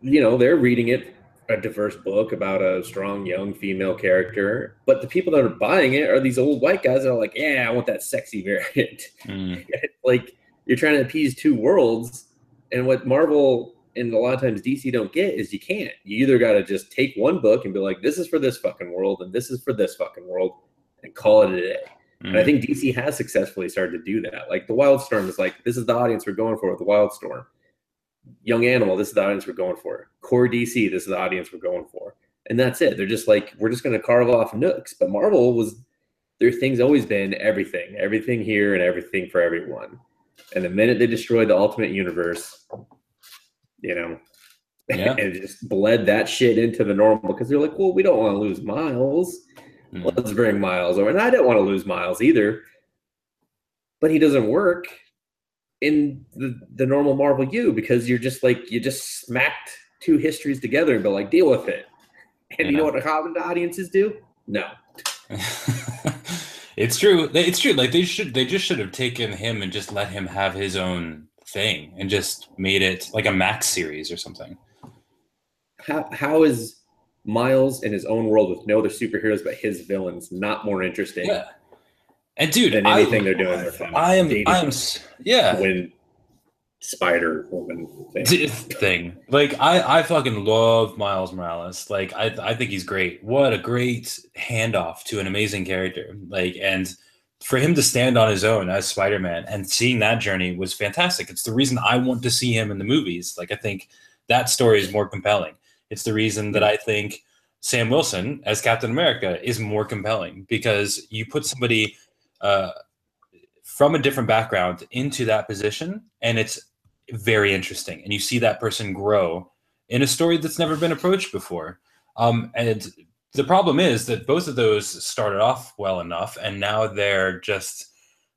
Speaker 3: you know, they're reading it a diverse book about a strong young female character. But the people that are buying it are these old white guys that are like, yeah, I want that sexy variant.
Speaker 4: Mm.
Speaker 3: like you're trying to appease two worlds, and what Marvel and a lot of times DC don't get is you can't. You either got to just take one book and be like, this is for this fucking world, and this is for this fucking world, and call it a day. And I
Speaker 4: Mm.
Speaker 3: think DC has successfully started to do that. Like the Wildstorm is like, this is the audience we're going for with the Wildstorm. Young Animal, this is the audience we're going for. Core DC, this is the audience we're going for. And that's it. They're just like, we're just going to carve off nooks. But Marvel was, their thing's always been everything, everything here and everything for everyone. And the minute they destroyed the Ultimate Universe, you know,
Speaker 4: Yeah.
Speaker 3: and just bled that shit into the normal because they're like, well, we don't want to lose Miles
Speaker 4: Mm.
Speaker 3: let's bring Miles over. And I didn't want to lose Miles either, but he doesn't work in the, the normal Marvel U because you're just like, you just smacked two histories together and be like, deal with it. And you know what the common audiences do? No.
Speaker 4: it's true. It's true. Like they should. They just should have taken him and just let him have his own thing and just made it like a Max series or something.
Speaker 3: How, how is Miles in his own world with no other superheroes but his villains not more interesting
Speaker 4: Yeah. And dude,
Speaker 3: than
Speaker 4: I-
Speaker 3: anything they're doing in their film?
Speaker 4: I am. I am. Yeah.
Speaker 3: when Spider Woman thing.
Speaker 4: thing. Like I, I fucking love Miles Morales. Like I, I think he's great. What a great handoff to an amazing character. Like and for him to stand on his own as Spider-Man and seeing that journey was fantastic. It's the reason I want to see him in the movies. Like I think that story is more compelling. It's the reason that I think Sam Wilson as Captain America is more compelling because you put somebody uh, from a different background into that position, and it's very interesting. And you see that person grow in a story that's never been approached before. Um, and the problem is that both of those started off well enough, and now they're just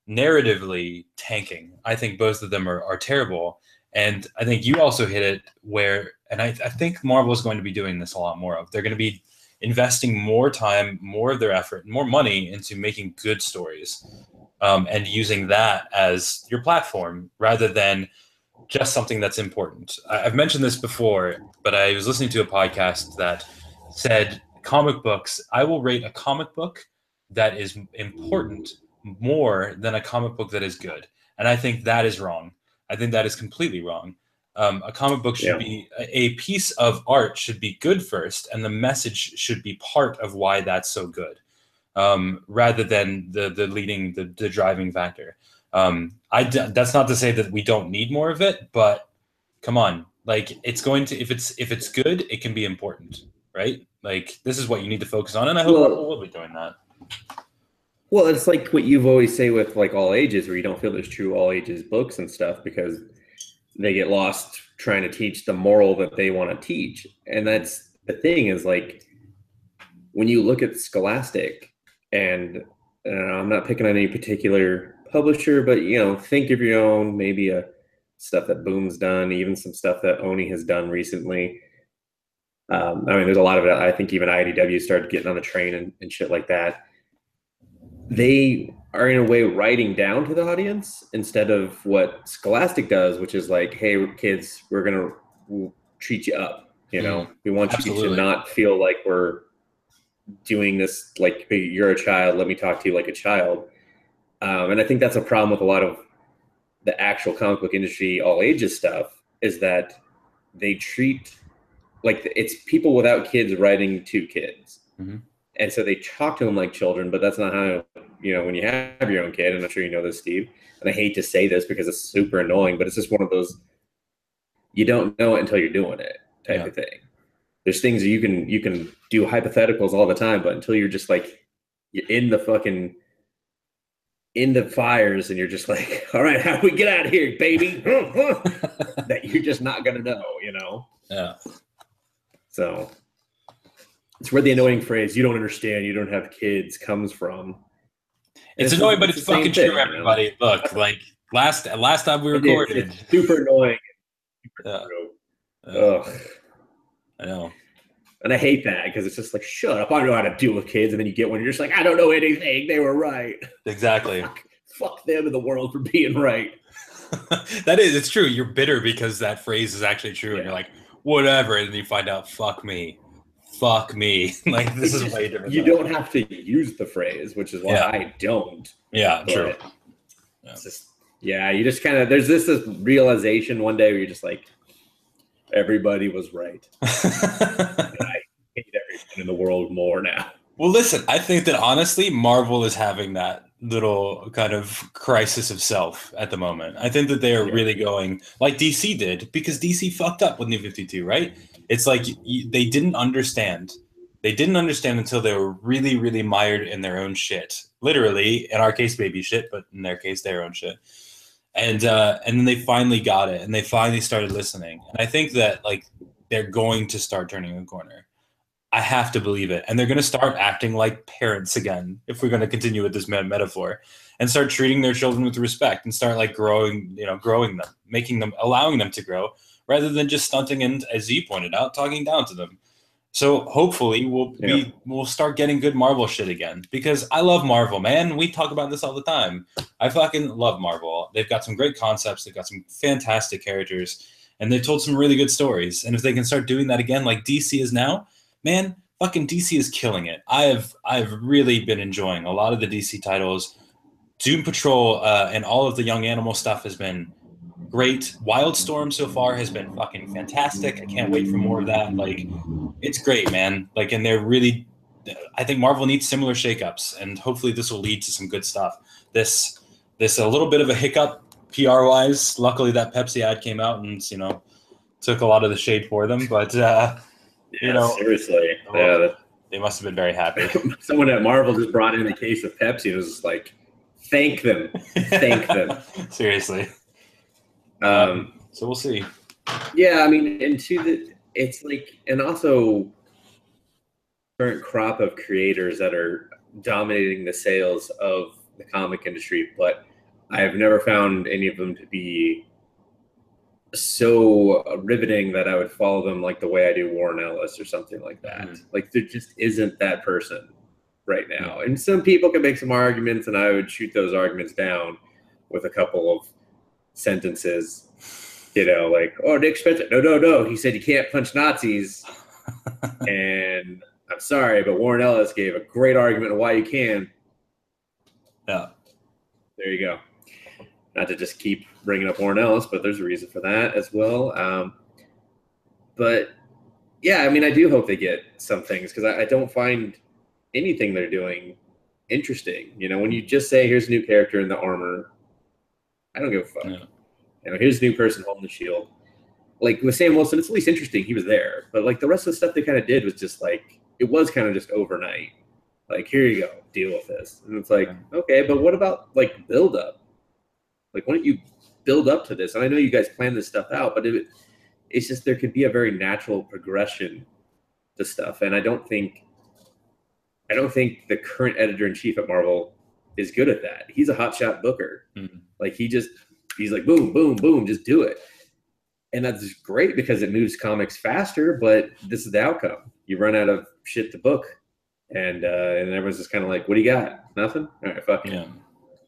Speaker 4: narratively tanking. I think both of them are, are terrible. And I think you also hit it where, and I, I think Marvel is going to be doing this a lot more of. They're going to be investing more time, more of their effort, more money into making good stories um, and using that as your platform rather than just something that's important. I- I've mentioned this before, but I was listening to a podcast that said comic books, I will rate a comic book that is important more than a comic book that is good. And I think that is wrong. I think that is completely wrong. Um, a comic book should
Speaker 3: Yeah.
Speaker 4: be a piece of art should be good first, and the message should be part of why that's so good, um, rather than the the leading the, the driving factor. Um, I d- that's not to say that we don't need more of it, but come on, like it's going to if it's if it's good, it can be important, right? Like this is what you need to focus on, and I hope
Speaker 3: Well-
Speaker 4: will be doing that.
Speaker 3: Well, it's like what you've always say with like all ages, where you don't feel there's true all ages books and stuff because they get lost trying to teach the moral that they want to teach. And that's the thing is like when you look at Scholastic, and uh, I'm not picking on any particular publisher, but you know, think of your own, maybe a stuff that Boom's done, even some stuff that Oni has done recently. Um, I mean, there's a lot of it. I think even IDW started getting on the train and, and shit like that they are in a way writing down to the audience instead of what Scholastic does, which is like, hey, kids, we're gonna we'll treat you up. You know, we want you to not feel like we're doing this like hey, you're a child. Let me talk to you like a child. Um, and I think that's a problem with a lot of the actual comic book industry, all ages stuff, is that they treat like it's people without kids writing to kids. Mm-hmm. And so they talk to them like children but that's not how you know when you have your own kid and i'm not sure you know this steve and i hate to say this because it's super annoying but it's just one of those you don't know it until you're doing it type
Speaker 4: Yeah.
Speaker 3: of thing. There's things you can you can do hypotheticals all the time but until you're just like you're in the fucking in the fires and you're just like all right how do we get out of here baby? That you're just not gonna know you know?
Speaker 4: Yeah.
Speaker 3: So it's where the annoying phrase "you don't understand, you don't have kids" comes from.
Speaker 4: It's
Speaker 3: It's-
Speaker 4: annoying, but
Speaker 3: it's
Speaker 4: it's fucking
Speaker 3: thing,
Speaker 4: true,
Speaker 3: you know?
Speaker 4: everybody. Look, like last last time we recorded.
Speaker 3: It's super annoying.
Speaker 4: Yeah.
Speaker 3: Super Ugh.
Speaker 4: I know.
Speaker 3: And I hate that because it's just like, shut up! I don't know how to deal with kids, and then you get one, you're just like, I don't know anything. They were right.
Speaker 4: Exactly.
Speaker 3: Fuck, fuck them and the world for being right.
Speaker 4: that is, it's true. You're bitter because that phrase is actually true, and you're like, whatever, and then you find out, fuck me, fuck me. like this is way different.
Speaker 3: You don't have to use the phrase, which is why
Speaker 4: Yeah.
Speaker 3: I don't.
Speaker 4: Yeah, true.
Speaker 3: It's just, yeah, you just kind of there's this, this realization one day where you're just like, everybody was right. I hate everyone in the world more now.
Speaker 4: well, listen, I think that honestly, Marvel is having that little kind of crisis of self at the moment. I think that they are
Speaker 3: Yeah.
Speaker 4: really going like DC did because DC fucked up with New 52, right? It's like y- they didn't understand. They didn't understand until they were really, really mired in their own shit. Literally, in our case, baby shit, but in their case, their own shit. And uh, and then they finally got it, and they finally started listening. And I think that like they're going to start turning a corner. I have to believe it, and they're going to start acting like parents again. If we're going to continue with this me- metaphor, and start treating their children with respect, and start like growing, you know, growing them, making them, allowing them to grow, rather than just stunting and, as you pointed out, talking down to them. So hopefully we'll
Speaker 3: Yeah.
Speaker 4: be we'll start getting good Marvel shit again because I love Marvel, man. We talk about this all the time. I fucking love Marvel. They've got some great concepts. They've got some fantastic characters, and they've told some really good stories. And if they can start doing that again, like DC is now, man, fucking DC is killing it. I have I've really been enjoying a lot of the DC titles. Doom Patrol uh, and all of the Young Animal stuff has been great. Wildstorm so far has been fucking fantastic. I can't wait for more of that. Like, it's great, man. Like, and they're really. I think Marvel needs similar shakeups, and hopefully this will lead to some good stuff. This this a little bit of a hiccup PR wise. Luckily, that Pepsi ad came out and you know took a lot of the shade for them, but uh, you know
Speaker 3: seriously.
Speaker 4: Oh.
Speaker 3: Yeah, that-
Speaker 4: they must have been very happy.
Speaker 3: someone at Marvel just brought in a case of Pepsi. It was just like, thank them. Thank them.
Speaker 4: Seriously.
Speaker 3: Um,
Speaker 4: So we'll see.
Speaker 3: yeah, I mean, and to the, it's like, and also current crop of creators that are dominating the sales of the comic industry, but I have never found any of them to be so riveting that I would follow them like the way I do Warren Ellis or something like that.
Speaker 4: Mhm.
Speaker 3: Like there just isn't that person right now. And some people can make some arguments, and I would shoot those arguments down with a couple of sentences. You know, like, oh, Nick Spencer, no, no, no. He said you can't punch Nazis. and I'm sorry, but Warren Ellis gave a great argument of why you can.
Speaker 4: Yeah.
Speaker 3: There you go. Not to just keep bringing up Warren Ellis, but there's a reason for that as well. Um, but yeah, I mean, I do hope they get some things because I, I don't find anything they're doing interesting. You know, when you just say, "Here's a new character in the armor," I don't give a fuck.
Speaker 4: Yeah.
Speaker 3: You know, here's a new person holding the shield. Like with Sam Wilson, it's at least interesting. He was there, but like the rest of the stuff they kind of did was just like it was kind of just overnight. Like here you go, deal with this, and it's like okay, but what about like build up? Like why don't you build up to this? And I know you guys plan this stuff out, but it, it's just there could be a very natural progression to stuff, and I don't think I don't think the current editor in chief at Marvel is good at that. He's a hotshot booker.
Speaker 4: Mhm.
Speaker 3: Like he just he's like boom, boom, boom, just do it. And that's great because it moves comics faster, but this is the outcome. You run out of shit to book. And uh and everyone's just kind of like, what do you got? Nothing? All right, fuck.
Speaker 4: Yeah.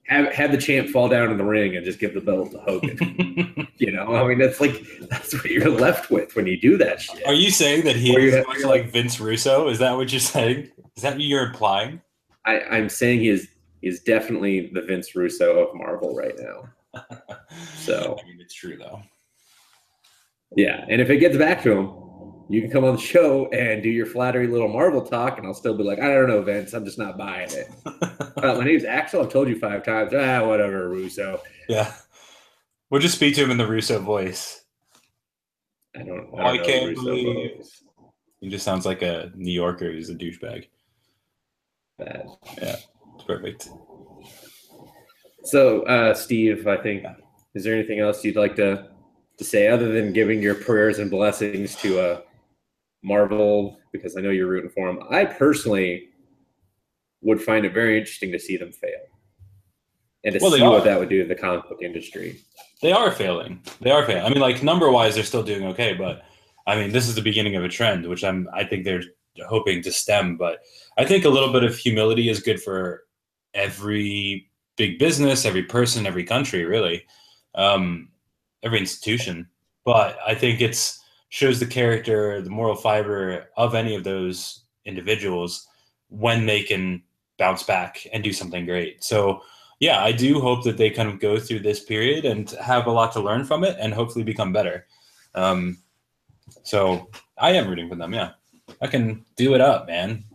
Speaker 3: Have have the champ fall down in the ring and just give the belt to Hogan. you know, I mean that's like that's what you're left with when you do that shit.
Speaker 4: Are you saying that he
Speaker 3: Or you
Speaker 4: is much like Vince Russo? Is that what you're saying? Is that what you're implying?
Speaker 3: I, I'm saying he is is definitely the Vince Russo of Marvel right now. So-
Speaker 4: I mean, it's true though.
Speaker 3: Yeah, and if it gets back to him, you can come on the show and do your flattery little Marvel talk, and I'll still be like, I don't know, Vince, I'm just not buying it. Uh, my name's Axel. I've told you five times. Ah, whatever, Russo.
Speaker 4: yeah. We'll just speak to him in the Russo voice.
Speaker 3: I don't.
Speaker 4: I
Speaker 3: don't know
Speaker 4: can't
Speaker 3: Russo
Speaker 4: believe-
Speaker 3: voice.
Speaker 4: He just sounds like a New Yorker He's a douchebag.
Speaker 3: Bad.
Speaker 4: Yeah, it's perfect.
Speaker 3: So, uh, Steve, I think is there anything else you'd like to to say other than giving your prayers and blessings to uh, Marvel because I know you're rooting for them. I personally would find it very interesting to see them fail and to
Speaker 4: Well,
Speaker 3: see what that would do to the comic book industry.
Speaker 4: They are failing. They are failing. I mean, like number wise, they're still doing okay, but I mean, this is the beginning of a trend, which I'm. I think they're hoping to stem. But I think a little bit of humility is good for every big business, every person, every country, really, um, every institution. But I think it's shows the character, the moral fiber of any of those individuals when they can bounce back and do something great. So yeah, I do hope that they kind of go through this period and have a lot to learn from it and hopefully become better. Um, so I am rooting for them. Yeah, I can do it up, man.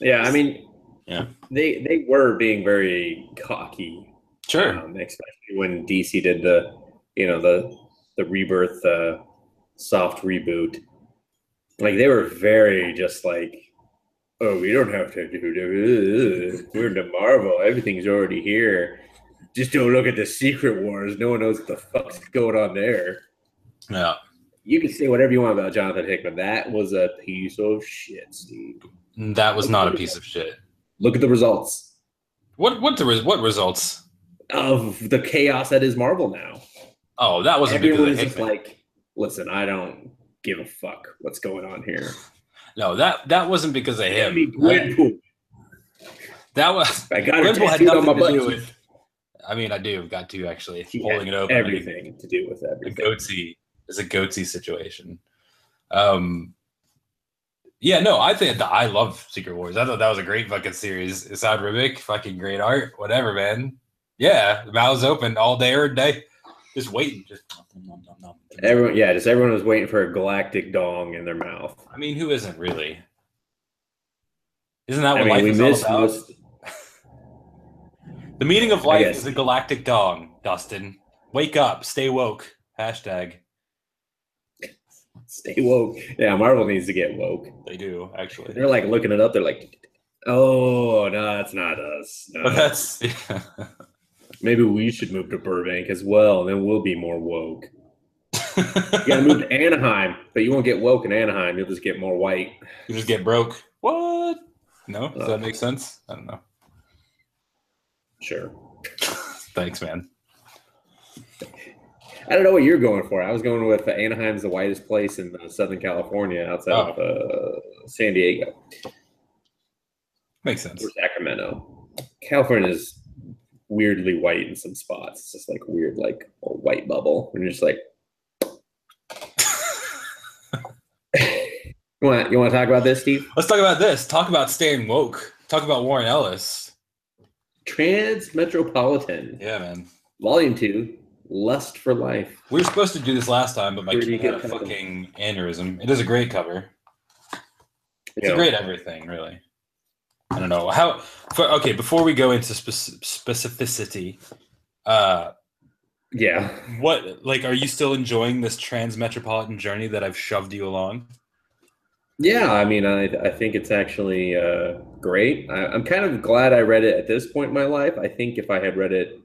Speaker 3: Yeah, I mean,
Speaker 4: Yeah.
Speaker 3: they they were being very cocky
Speaker 4: Sure.
Speaker 3: um, especially when DC did the, you know, the the rebirth uh, soft reboot. Like they were very just like, oh, we don't have to do this. We're into Marvel. Everything's already here. Just don't look at the Secret Wars. No one knows what the fuck's going on there.
Speaker 4: Yeah.
Speaker 3: You can say whatever you want about Jonathan Hickman. That was a piece of shit, Steve.
Speaker 4: That was not a piece of shit.
Speaker 3: Look at the results
Speaker 4: What what the res- what results?
Speaker 3: of the chaos that is Marvel now.
Speaker 4: Oh, that because
Speaker 3: Everyone is like, listen, I don't give a fuck what's going on here.
Speaker 4: no, that that wasn't because of him. That,
Speaker 3: Gwenpool.
Speaker 4: that was
Speaker 3: I got
Speaker 4: Gwenpool had nothing
Speaker 3: my
Speaker 4: to do with. I mean, I do have got to actually
Speaker 3: He
Speaker 4: holding it open.
Speaker 3: Everything to do with
Speaker 4: a
Speaker 3: everything.
Speaker 4: goatsy is a goatsy situation. Um, yeah, no, I think that I love Secret Wars. I thought that was a great fucking series. Esad Ribic, fucking great art, whatever, man. Yeah, the mouths open all day every day. Just waiting. Just nom, nom, nom, nom.
Speaker 3: Everyone, yeah, just everyone was waiting for a galactic dong in their mouth.
Speaker 4: I mean, who isn't really? Isn't that
Speaker 3: I
Speaker 4: what
Speaker 3: mean,
Speaker 4: life
Speaker 3: we
Speaker 4: is all about?
Speaker 3: most.
Speaker 4: The meaning of life is a galactic dong, Dustin. Wake up, stay woke. Hashtag.
Speaker 3: Stay woke. Yeah, Marvel needs to get woke.
Speaker 4: They do actually,
Speaker 3: They're like looking it up. They're like, oh no, that's not us. No.
Speaker 4: but that's
Speaker 3: Maybe we should move to Burbank as well, and then we'll be more woke. You gotta move to Anaheim, but you won't get woke in Anaheim. You'll just get more white.
Speaker 4: you just get broke. What? No, does
Speaker 3: Uh.
Speaker 4: that make sense? I don't know.
Speaker 3: Sure.
Speaker 4: Thanks, man.
Speaker 3: I don't know what you're going for. I was going with uh, Anaheim's the whitest place in uh, Southern California, outside
Speaker 4: Oh.
Speaker 3: of uh, San Diego
Speaker 4: Makes sense.
Speaker 3: or Sacramento. California is weirdly white in some spots. It's just like weird, like a white bubble, and you're just like, you want you want to talk about this, Steve?
Speaker 4: Let's talk about this. Talk about staying woke. Talk about Warren Ellis.
Speaker 3: Transmetropolitan,
Speaker 4: Yeah, man.
Speaker 3: Volume Two, Lust for Life.
Speaker 4: We were supposed to do this last time, but my kid had a fucking aneurysm. It is a great cover. It's
Speaker 3: You
Speaker 4: a great everything, really. I don't know how. For, okay, before we go into spec- specificity, uh,
Speaker 3: Yeah,
Speaker 4: what like are you still enjoying this trans metropolitan journey that I've shoved you along?
Speaker 3: yeah. I mean, I I think it's actually uh, great. I, I'm kind of glad I read it at this point in my life. I think if I had read it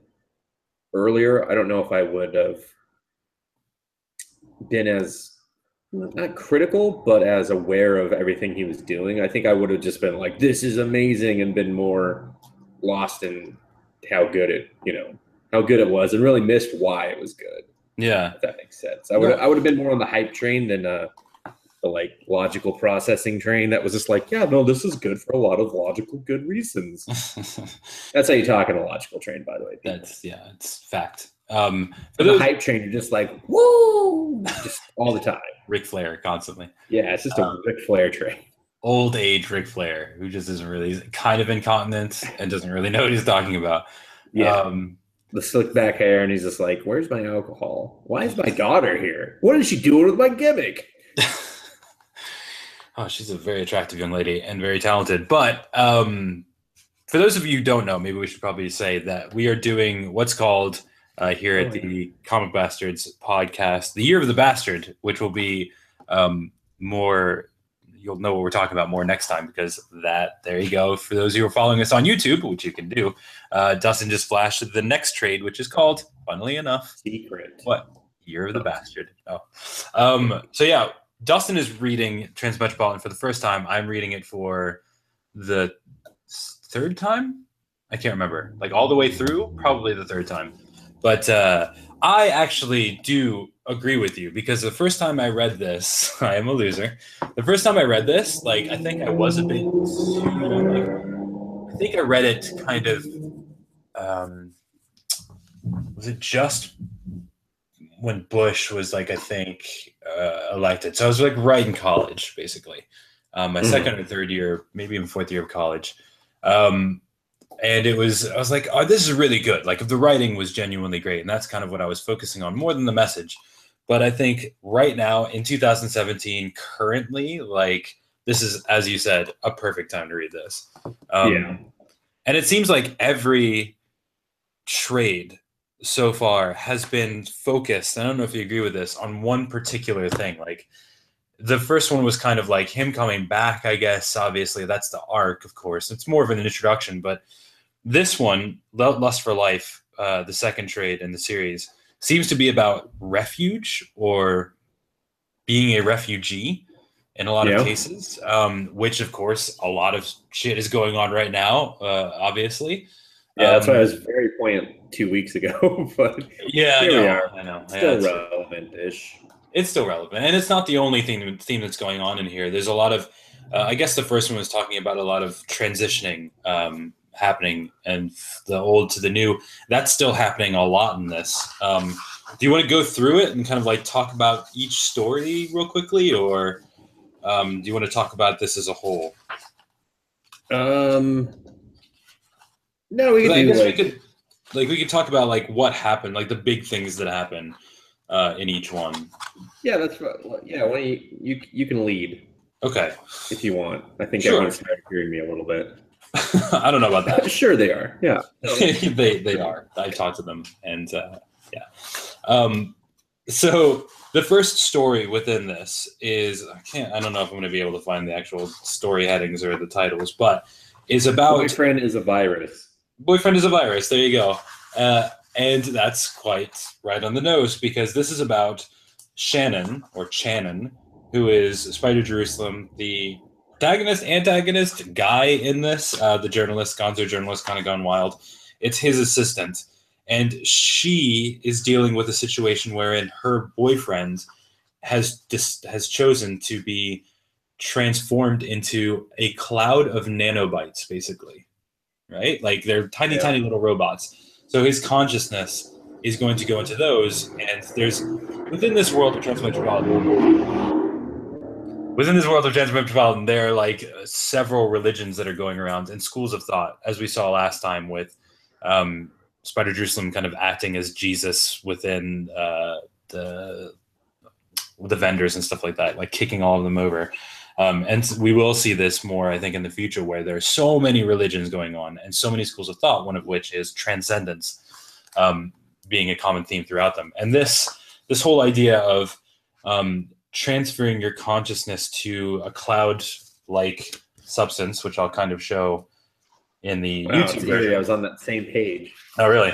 Speaker 3: earlier, I don't know if I would have been as not critical, but as aware of everything he was doing. I think I would have just been like, "This is amazing," and been more lost in how good it, you know, how good it was, and really missed why it was good.
Speaker 4: Yeah,
Speaker 3: If that makes sense. I would I would have been more on the hype train than uh, the like logical processing train. That was just like, yeah, no, this is good for a lot of logical good reasons. That's how you talk in a logical train, by the way. people.
Speaker 4: that's yeah, it's fact. Um, for
Speaker 3: the hype train, you're just like, woo, just all the time.
Speaker 4: Ric Flair constantly.
Speaker 3: Yeah, it's just a
Speaker 4: Um,
Speaker 3: Ric Flair train.
Speaker 4: old age Ric Flair, who just isn't really kind of incontinent and doesn't really know what he's talking about.
Speaker 3: Yeah,
Speaker 4: Um,
Speaker 3: the slick back hair, and he's just like, "Where's my alcohol? Why is my daughter here? What is she doing with my gimmick?"
Speaker 4: oh, she's a very attractive young lady and very talented. But um, for those of you who don't know, maybe we should probably say that we are doing what's called uh, here at
Speaker 3: Oh,
Speaker 4: the Comic Bastards podcast, the Year of the Bastard, which will be um, more. You'll know what we're talking about more next time because that. There you go. For those of you who are following us on YouTube, which you can do, uh, Dustin just flashed the next trade, which is called, funnily enough,
Speaker 3: Secret.
Speaker 4: what? Year of the Bastard. Oh. Um, so yeah, Dustin is reading Transmetropolitan for the first time. I'm reading it for the third time. I can't remember. Like all the way through, probably the third time. But uh, I actually do agree with you because the first time I read this, I am a loser. The first time I read this, like I think I was a bit too like I think I read it kind of um was it just when Bush was like I think uh, elected. So I was like right in college, basically, um, my
Speaker 3: Mhm.
Speaker 4: second or third year, maybe even fourth year of college. Um, and it was I was like, oh, this is really good. Like the writing was genuinely great, and that's kind of what I was focusing on more than the message. But I think right now in 2017, currently, like this is as you said, a perfect time to read this. Um,
Speaker 3: Yeah.
Speaker 4: and it seems like every trade so far has been focused. I don't know if you agree with this on one particular thing. Like the first one was kind of like him coming back, I guess. Obviously, that's the arc, of course. It's more of an introduction, but this one, Lust for Life, uh, the second trade in the series, seems to be about refuge or being a refugee in a lot
Speaker 3: Yeah.
Speaker 4: of cases, um, which, of course, a lot of shit is going on right now, uh, obviously.
Speaker 3: Yeah, that's why I
Speaker 4: Um,
Speaker 3: was very poignant two weeks ago, but
Speaker 4: Yeah, I
Speaker 3: Here we
Speaker 4: know,
Speaker 3: are.
Speaker 4: I know. Yeah,
Speaker 3: still
Speaker 4: it's-
Speaker 3: relevant-ish.
Speaker 4: it's still relevant and it's not the only thing theme that's going on in here there's a lot of uh, i guess the first one was talking about a lot of transitioning um, happening and the old to the new that's still happening a lot in this um, do you want to go through it and kind of like talk about each story real quickly or um, do you want to talk about this as a whole
Speaker 3: Um, no, we
Speaker 4: I guess
Speaker 3: like
Speaker 4: we could like we could talk about like what happened, like the big things that happen uh, in each one.
Speaker 3: Yeah, that's what. Yeah, why you, you you can lead
Speaker 4: Okay,
Speaker 3: if you want. I think
Speaker 4: Sure.
Speaker 3: everyone's tired of hearing me a little bit.
Speaker 4: I don't know about that.
Speaker 3: sure, they are. Yeah.
Speaker 4: they they are. I talked to them, and uh, yeah. Um, so the first story within this is I can't. I don't know if I'm going to be able to find the actual story headings or the titles, but is about
Speaker 3: Boyfriend is a virus.
Speaker 4: boyfriend is a virus. There you go. Uh, and that's quite right on the nose because this is about Shannon or Channon, who is Spider Jerusalem, the protagonist, antagonist guy in this, uh, the journalist, Gonzo journalist, kind of gone wild. It's his assistant, and she is dealing with a situation wherein her boyfriend has dis- has chosen to be transformed into a cloud of nanobites, basically right? Like they're tiny,
Speaker 3: Yeah.
Speaker 4: tiny little robots. So his consciousness is going to go into those, and there's within this world of Transmetropolitan. Within this world of Transmetropolitan, there are like several religions that are going around and schools of thought, as we saw last time with um, Spider Jerusalem kind of acting as Jesus within uh, the the vendors and stuff like that, like kicking all of them over. Um, and we will see this more, I think, in the future, where there's so many religions going on and so many schools of thought. One of which is transcendence, um, being a common theme throughout them. And this this whole idea of um, transferring your consciousness to a cloud-like substance, which I'll kind of show in the
Speaker 3: Wow,
Speaker 4: YouTube
Speaker 3: it's
Speaker 4: version.
Speaker 3: eerie. I was on that same page.
Speaker 4: Oh, really?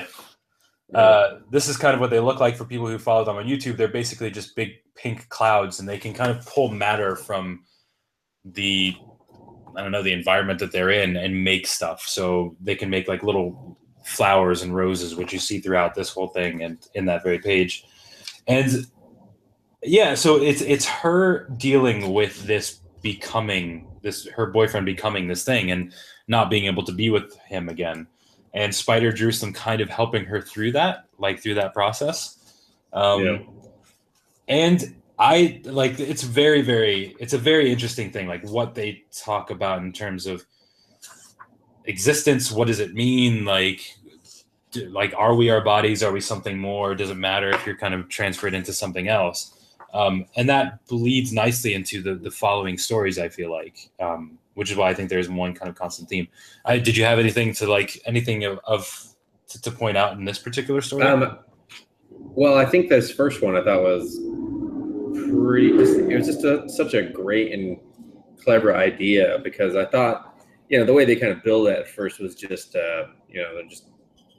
Speaker 4: Uh, this is kind of what they look like for people who follow them on YouTube. They're basically just big pink clouds, and they can kind of pull matter from the I don't know the environment that they're in and make stuff. So they can make like little flowers and roses, which you see throughout this whole thing and in that very page. And yeah, so it's it's her dealing with this becoming this her boyfriend becoming this thing and not being able to be with him again and Spider Jerusalem kind of helping her through that, like through that process. Um,
Speaker 3: Yeah.
Speaker 4: And I like it's very, very, it's a very interesting thing, like what they talk about in terms of existence. What does it mean? Like, do, like, are we our bodies? Are we something more? Does it matter if you're kind of transferred into something else? Um, and that bleeds nicely into the the following stories. I feel like, um, which is why I think there's one kind of constant theme. I, did you have anything to like anything of, of to, to point out in this particular story?
Speaker 3: Um, well, I think this first one I thought was pretty. It was just a, such a great and clever idea because I thought, you know, the way they kind of build that at first was just, uh, you know, just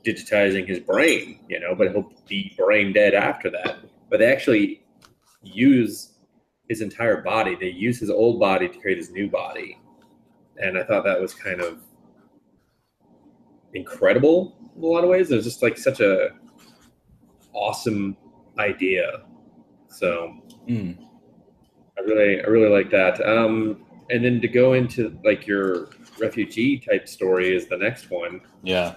Speaker 3: digitizing his brain, you know, but he'll be brain dead after that. But they actually use his entire body. They use his old body to create his new body, and I thought that was kind of incredible in a lot of ways. It was just like such a awesome idea. So
Speaker 4: Mm,
Speaker 3: I really, I really like that. Um, and then to go into like your refugee type story is the next one
Speaker 4: yeah.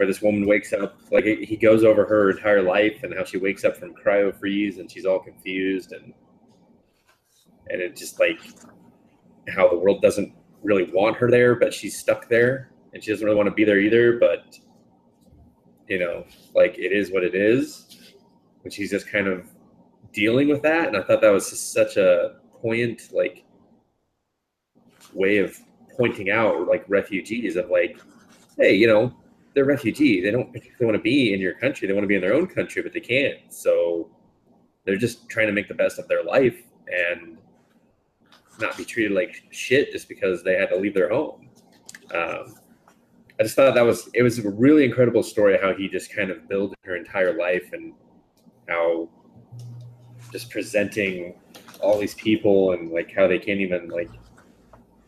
Speaker 3: Where this woman wakes up, like he goes over her entire life and how she wakes up from cryo freeze and she's all confused and and it just like how the world doesn't really want her there, but she's stuck there and she doesn't really want to be there either. But you know, like it is what it is, and she's just kind of dealing with that. And I thought that was just such a poignant like way of pointing out like refugees of like, hey, you know, they're refugees. They don't particularly want to be in your country. They want to be in their own country, but they can't. So they're just trying to make the best of their life and not be treated like shit just because they had to leave their home. Um, I just thought that was it was a really incredible story how he just kind of built her entire life and how just presenting all these people and like how they can't even like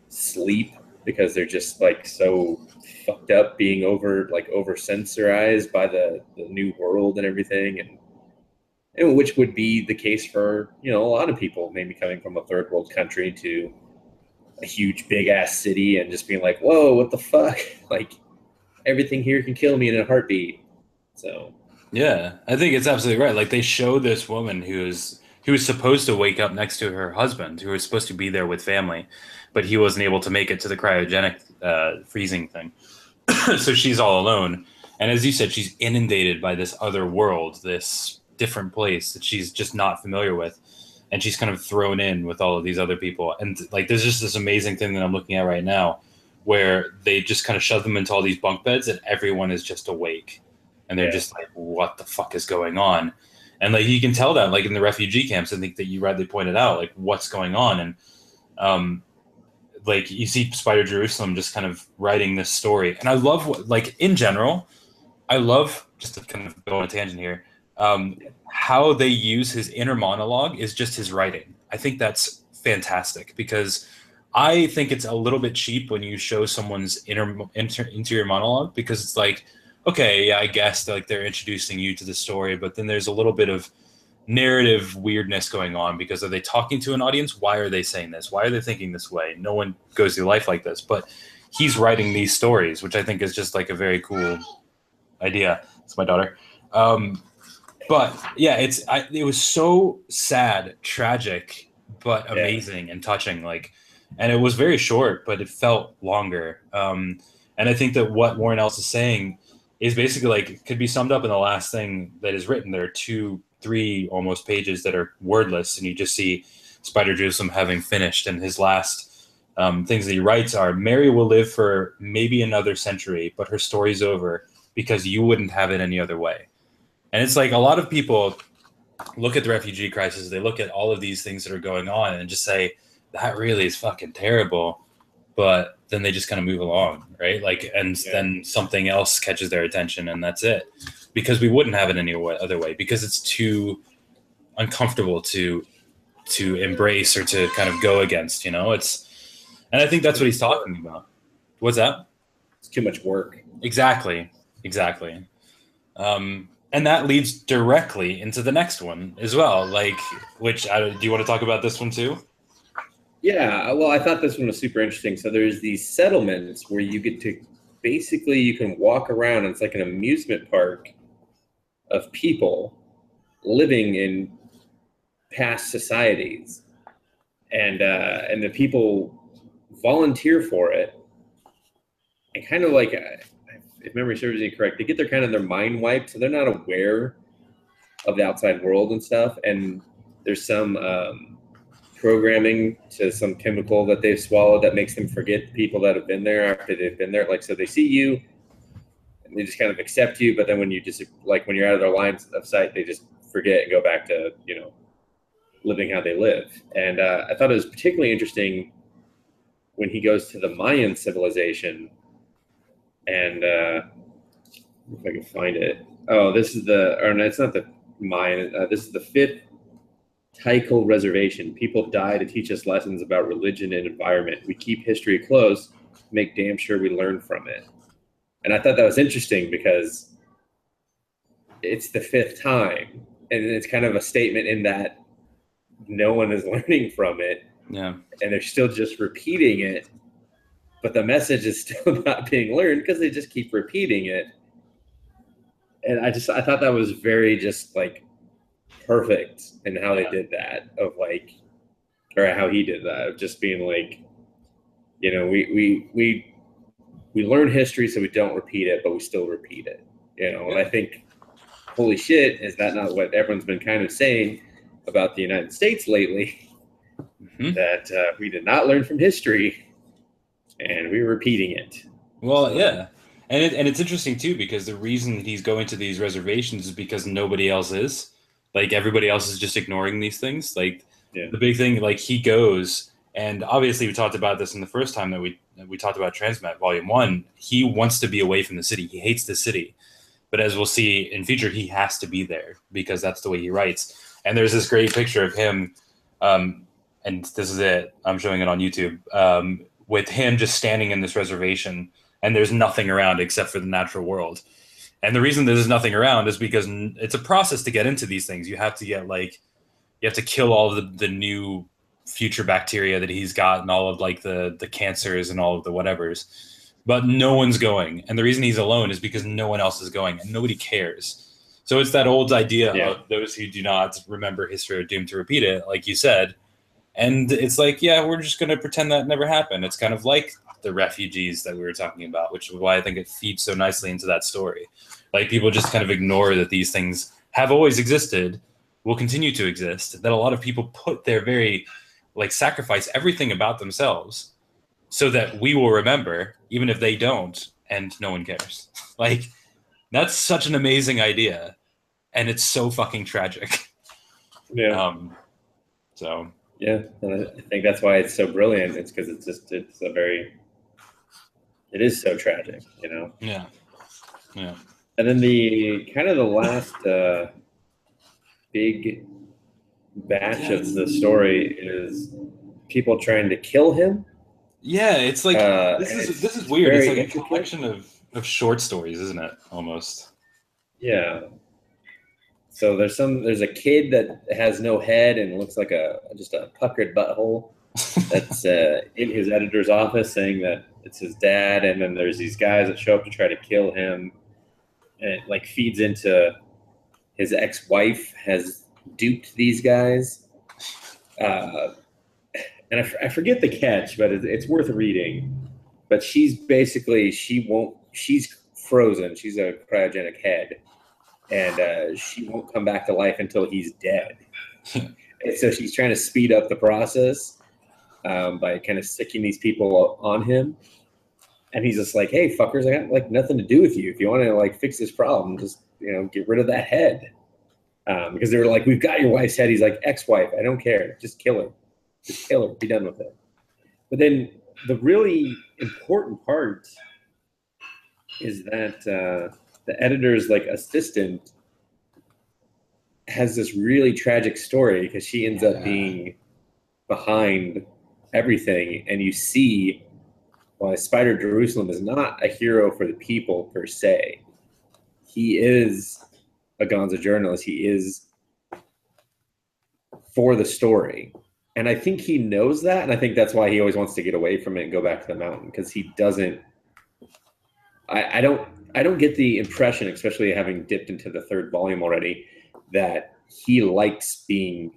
Speaker 3: sleep because they're just like so fucked up being over like over sensorized by the the new world and everything and and which would be the case for you know a lot of people maybe coming from a third world country to a huge big ass city and just being like whoa what the fuck like everything here can kill me in a heartbeat so
Speaker 4: Yeah, I think it's absolutely right. Like they show this woman who is who was supposed to wake up next to her husband, who was supposed to be there with family, but he wasn't able to make it to the cryogenic uh, freezing thing. so she's all alone, And as you said, she's inundated by this other world, this different place that she's just not familiar with. And she's kind of thrown in with all of these other people. And like, there's just this amazing thing that I'm looking at right now where they just kind of shove them into all these bunk beds and everyone is just awake. And they're
Speaker 3: Yeah.
Speaker 4: just like, what the fuck is going on? And like, you can tell that, like, in the refugee camps, I think that you rightly pointed out, like, what's going on. And, um, like you see Spider Jerusalem just kind of writing this story, and I love what like in general, I love just to kind of go on a tangent here. Um, how they use his inner monologue is just his writing. I think that's fantastic because I think it's a little bit cheap when you show someone's inner inter, interior monologue because it's like, okay, yeah, I guess like they're introducing you to the story, but then there's a little bit of narrative weirdness going on because are they talking to an audience? Why are they saying this? Why are they thinking this way? No one goes through life like this, but he's writing these stories, which I think is just like a very cool idea. It's my daughter. Um, but yeah, it's I, it was so sad, tragic, but
Speaker 3: Yeah.
Speaker 4: amazing and touching. Like, and it was very short, but it felt longer. Um, and I think that what Warren Ellis is saying is basically like could be summed up in the last thing that is written. There are two, three almost pages that are wordless, and you just see Spider Jerusalem having finished, and his last um, things that he writes are Mary will live for maybe another century, but her story's over because you wouldn't have it any other way. And it's like a lot of people look at the refugee crisis, they look at all of these things that are going on and just say, that really is fucking terrible. But then they just kind of move along, right? Like, and
Speaker 3: Yeah.
Speaker 4: then something else catches their attention and that's it. Because we wouldn't have it any other way because it's too uncomfortable to to embrace or to kind of go against, you know? It's and I think that's what he's talking about. What's that?
Speaker 3: It's too much work.
Speaker 4: Exactly. Exactly. Um, and that leads directly into the next one as well. Like, which I, do you want to talk about this one too?
Speaker 3: Yeah, well, I thought this one was super interesting. So there's these settlements where you get to basically you can walk around. It's like an amusement park of people living in past societies, and uh, and the people volunteer for it, and kind of like, uh, if memory serves me correct, they get their kind of their mind wiped, so they're not aware of the outside world and stuff. And there's some. Um, programming to some chemical that they've swallowed that makes them forget people that have been there after they've been there. Like, so they see you and they just kind of accept you, but then when you just, like, when you're out of their lines of sight, they just forget and go back to, you know, living how they live. And uh, I thought it was particularly interesting when he goes to the Mayan civilization and, uh, if I can find it. Oh, this is the, or no, it's not the Mayan, uh, this is the fifth Tycho Reservation. People die to teach us lessons about religion and environment. We keep history close, make damn sure we learn from it. And I thought that was interesting because it's the fifth time. And it's kind of a statement in that no one is learning from it
Speaker 4: Yeah.
Speaker 3: and they're still just repeating it. But the message is still not being learned because they just keep repeating it. And I just I thought that was very just like perfect in how they did that of like or how he did that of just being like you know we we we we learn history so we don't repeat it but we still repeat it you know and i think holy shit is that not what everyone's been kind of saying about the united states lately
Speaker 4: Mhm.
Speaker 3: that uh, we did not learn from history and we're repeating it
Speaker 4: Well, yeah. And it, and it's interesting too because the reason that he's going to these reservations is because nobody else is. Like everybody else is just ignoring these things. Like
Speaker 3: Yeah.
Speaker 4: the big thing, like he goes, and obviously we talked about this in the first time that we we talked about Transmet Volume One. He wants to be away from the city. He hates the city, but as we'll see in future, he has to be there because that's the way he writes. And there's this great picture of him, um, and this is it. I'm showing it on YouTube um, with him just standing in this reservation and there's nothing around except for the natural world. And the reason there's nothing around is because it's a process to get into these things. You have to get like, you have to kill all the, the new future bacteria that he's got and all of like the the cancers and all of the whatevers. But no one's going, and the reason he's alone is because no one else is going, and nobody cares. So it's that old idea
Speaker 3: Yeah.
Speaker 4: of those who do not remember history are doomed to repeat it, like you said. And it's like, yeah, we're just going to pretend that never happened. It's kind of like the refugees that we were talking about, which is why I think it feeds so nicely into that story. Like people just kind of ignore that these things have always existed, will continue to exist. That a lot of people put their very like sacrifice everything about themselves so that we will remember, even if they don't, and no one cares. like that's such an amazing idea, and it's so fucking tragic.
Speaker 3: Yeah.
Speaker 4: Um, so
Speaker 3: Yeah, and I think that's why it's so brilliant. It's because it's just it's a very it is so tragic, you know.
Speaker 4: yeah, yeah,
Speaker 3: And then the kind of the last uh, big batch of the story is people trying to kill him.
Speaker 4: yeah. It's like
Speaker 3: Uh,
Speaker 4: this is this is weird. It's like a collection of of short stories, isn't it? Almost.
Speaker 3: Yeah. So there's some there's a kid that has no head and looks like a just a puckered butthole. That's uh, in his editor's office saying that it's his dad, and then there's these guys that show up to try to kill him, and it like feeds into his ex-wife has duped these guys. Uh, and I, f- I forget the catch, but it, it's worth reading. But she's basically she won't she's frozen. She's a cryogenic head, and uh, she won't come back to life until he's dead. and so she's trying to speed up the process um, by kind of sticking these people on him. And he's just like, "Hey, fuckers, I got like nothing to do with you. If you want to like fix this problem, just you know get rid of that head." Um, because they were like, "We've got your wife's head." He's like, "Ex-wife, I don't care. Just kill her. Just kill her. Be done with it." But then the really important part is that uh, the editor's like assistant has this really tragic story because she ends up being behind everything, and you see why Spider Jerusalem is not a hero for the people per se. He is a Gonzo journalist. He is for the story. And I think he knows that. And I think that's why he always wants to get away from it and go back to the mountain because he doesn't. I, I don't. I don't get the impression, especially having dipped into the third volume already, that he likes being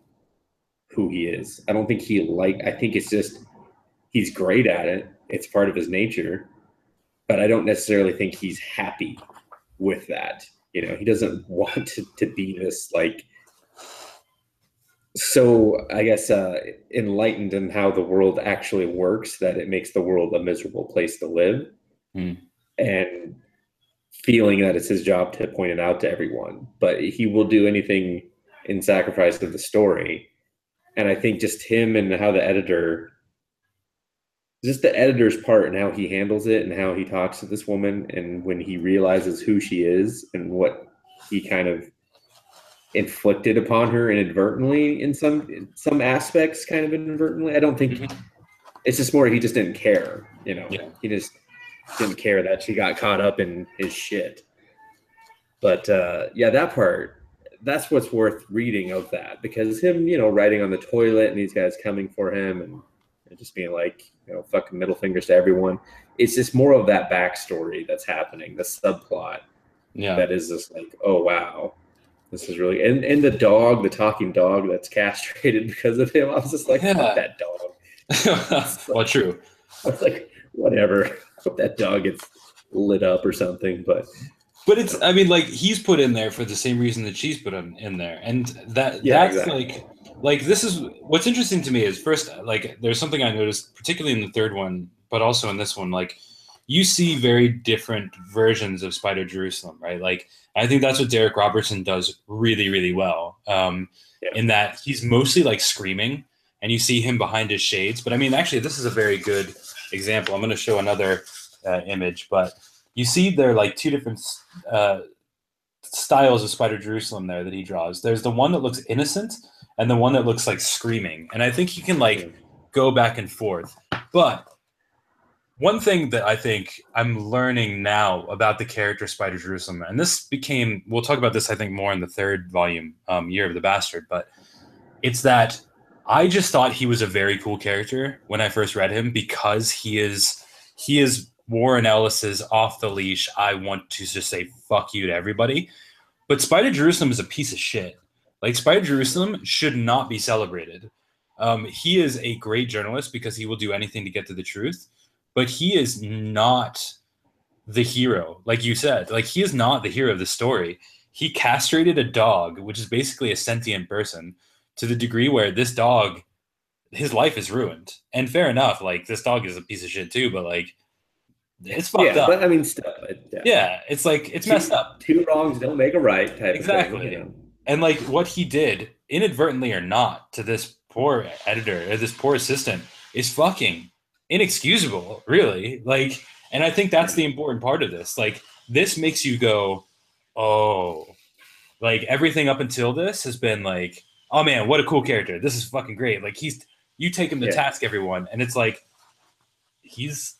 Speaker 3: who he is. I don't think he like. I think it's just he's great at it. It's part of his nature, but I don't necessarily think he's happy with that. You know, he doesn't want to, to be this like so I guess uh, enlightened in how the world actually works that it makes the world a miserable place to live,
Speaker 4: Hmm.
Speaker 3: and feeling that it's his job to point it out to everyone. But he will do anything in sacrifice of the story, and I think just him and how the editor, just the editor's part and how he handles it and how he talks to this woman and when he realizes who she is and what he kind of inflicted upon her inadvertently in some in some aspects kind of inadvertently i don't think
Speaker 4: Mhm.
Speaker 3: it's just more he just didn't care you know
Speaker 4: Yeah.
Speaker 3: he just didn't care that she got caught up in his shit but uh yeah that part that's what's worth reading of that because him you know riding on the toilet and these guys coming for him and, and just being like you know fucking middle fingers to everyone it's just more of that backstory that's happening the subplot
Speaker 4: Yeah.
Speaker 3: that is just like, oh wow, this is really and and the dog, the talking dog that's castrated because of him. I was just like,
Speaker 4: Yeah.
Speaker 3: that dog.
Speaker 4: well, true.
Speaker 3: I was like, whatever. Hope that dog gets lit up or something. But
Speaker 4: But it's I mean like he's put in there for the same reason that she's put him in there. And that
Speaker 3: Yeah,
Speaker 4: that's
Speaker 3: exactly.
Speaker 4: like like this is what's interesting to me is first like there's something I noticed particularly in the third one, but also in this one like you see very different versions of Spider Jerusalem, right? Like I think that's what Darick Robertson does really really well. Um
Speaker 3: Yeah.
Speaker 4: in that he's mostly like screaming and you see him behind his shades, but I mean actually this is a very good example. I'm going to show another uh, image, but you see there are like two different uh, styles of Spider Jerusalem there that he draws. There's the one that looks innocent and the one that looks like screaming. And I think you can like go back and forth. But one thing that I think I'm learning now about the character Spider Jerusalem, and this became, we'll talk about this, I think, more in the third volume, um, Year of the Bastard, but it's that I just thought he was a very cool character when I first read him because he is he is Warren Ellis's off the leash. I want to just say fuck you to everybody. But Spider Jerusalem is a piece of shit. Like Spider Jerusalem should not be celebrated. Um, he is a great journalist because he will do anything to get to the truth. but he is not the hero, like you said. Like he is not the hero of the story. He castrated a dog, which is basically a sentient person, to the degree where this dog, his life is ruined. And fair enough, like this dog is a piece of shit too, but like it's fucked
Speaker 3: yeah,
Speaker 4: up.
Speaker 3: but I mean, still, it- yeah.
Speaker 4: yeah, it's like it's messed up.
Speaker 3: Two wrongs don't make a right. Type
Speaker 4: Exactly.
Speaker 3: Of thing, you know?
Speaker 4: And like what he did, inadvertently or not, to this poor editor or this poor assistant is fucking inexcusable, really. Like, and I think that's the important part of this. Like, this makes you go, oh, like everything up until this has been like, oh man, what a cool character. This is fucking great. Like, he's, you take him to
Speaker 3: Yeah.
Speaker 4: task, everyone, and it's like, he's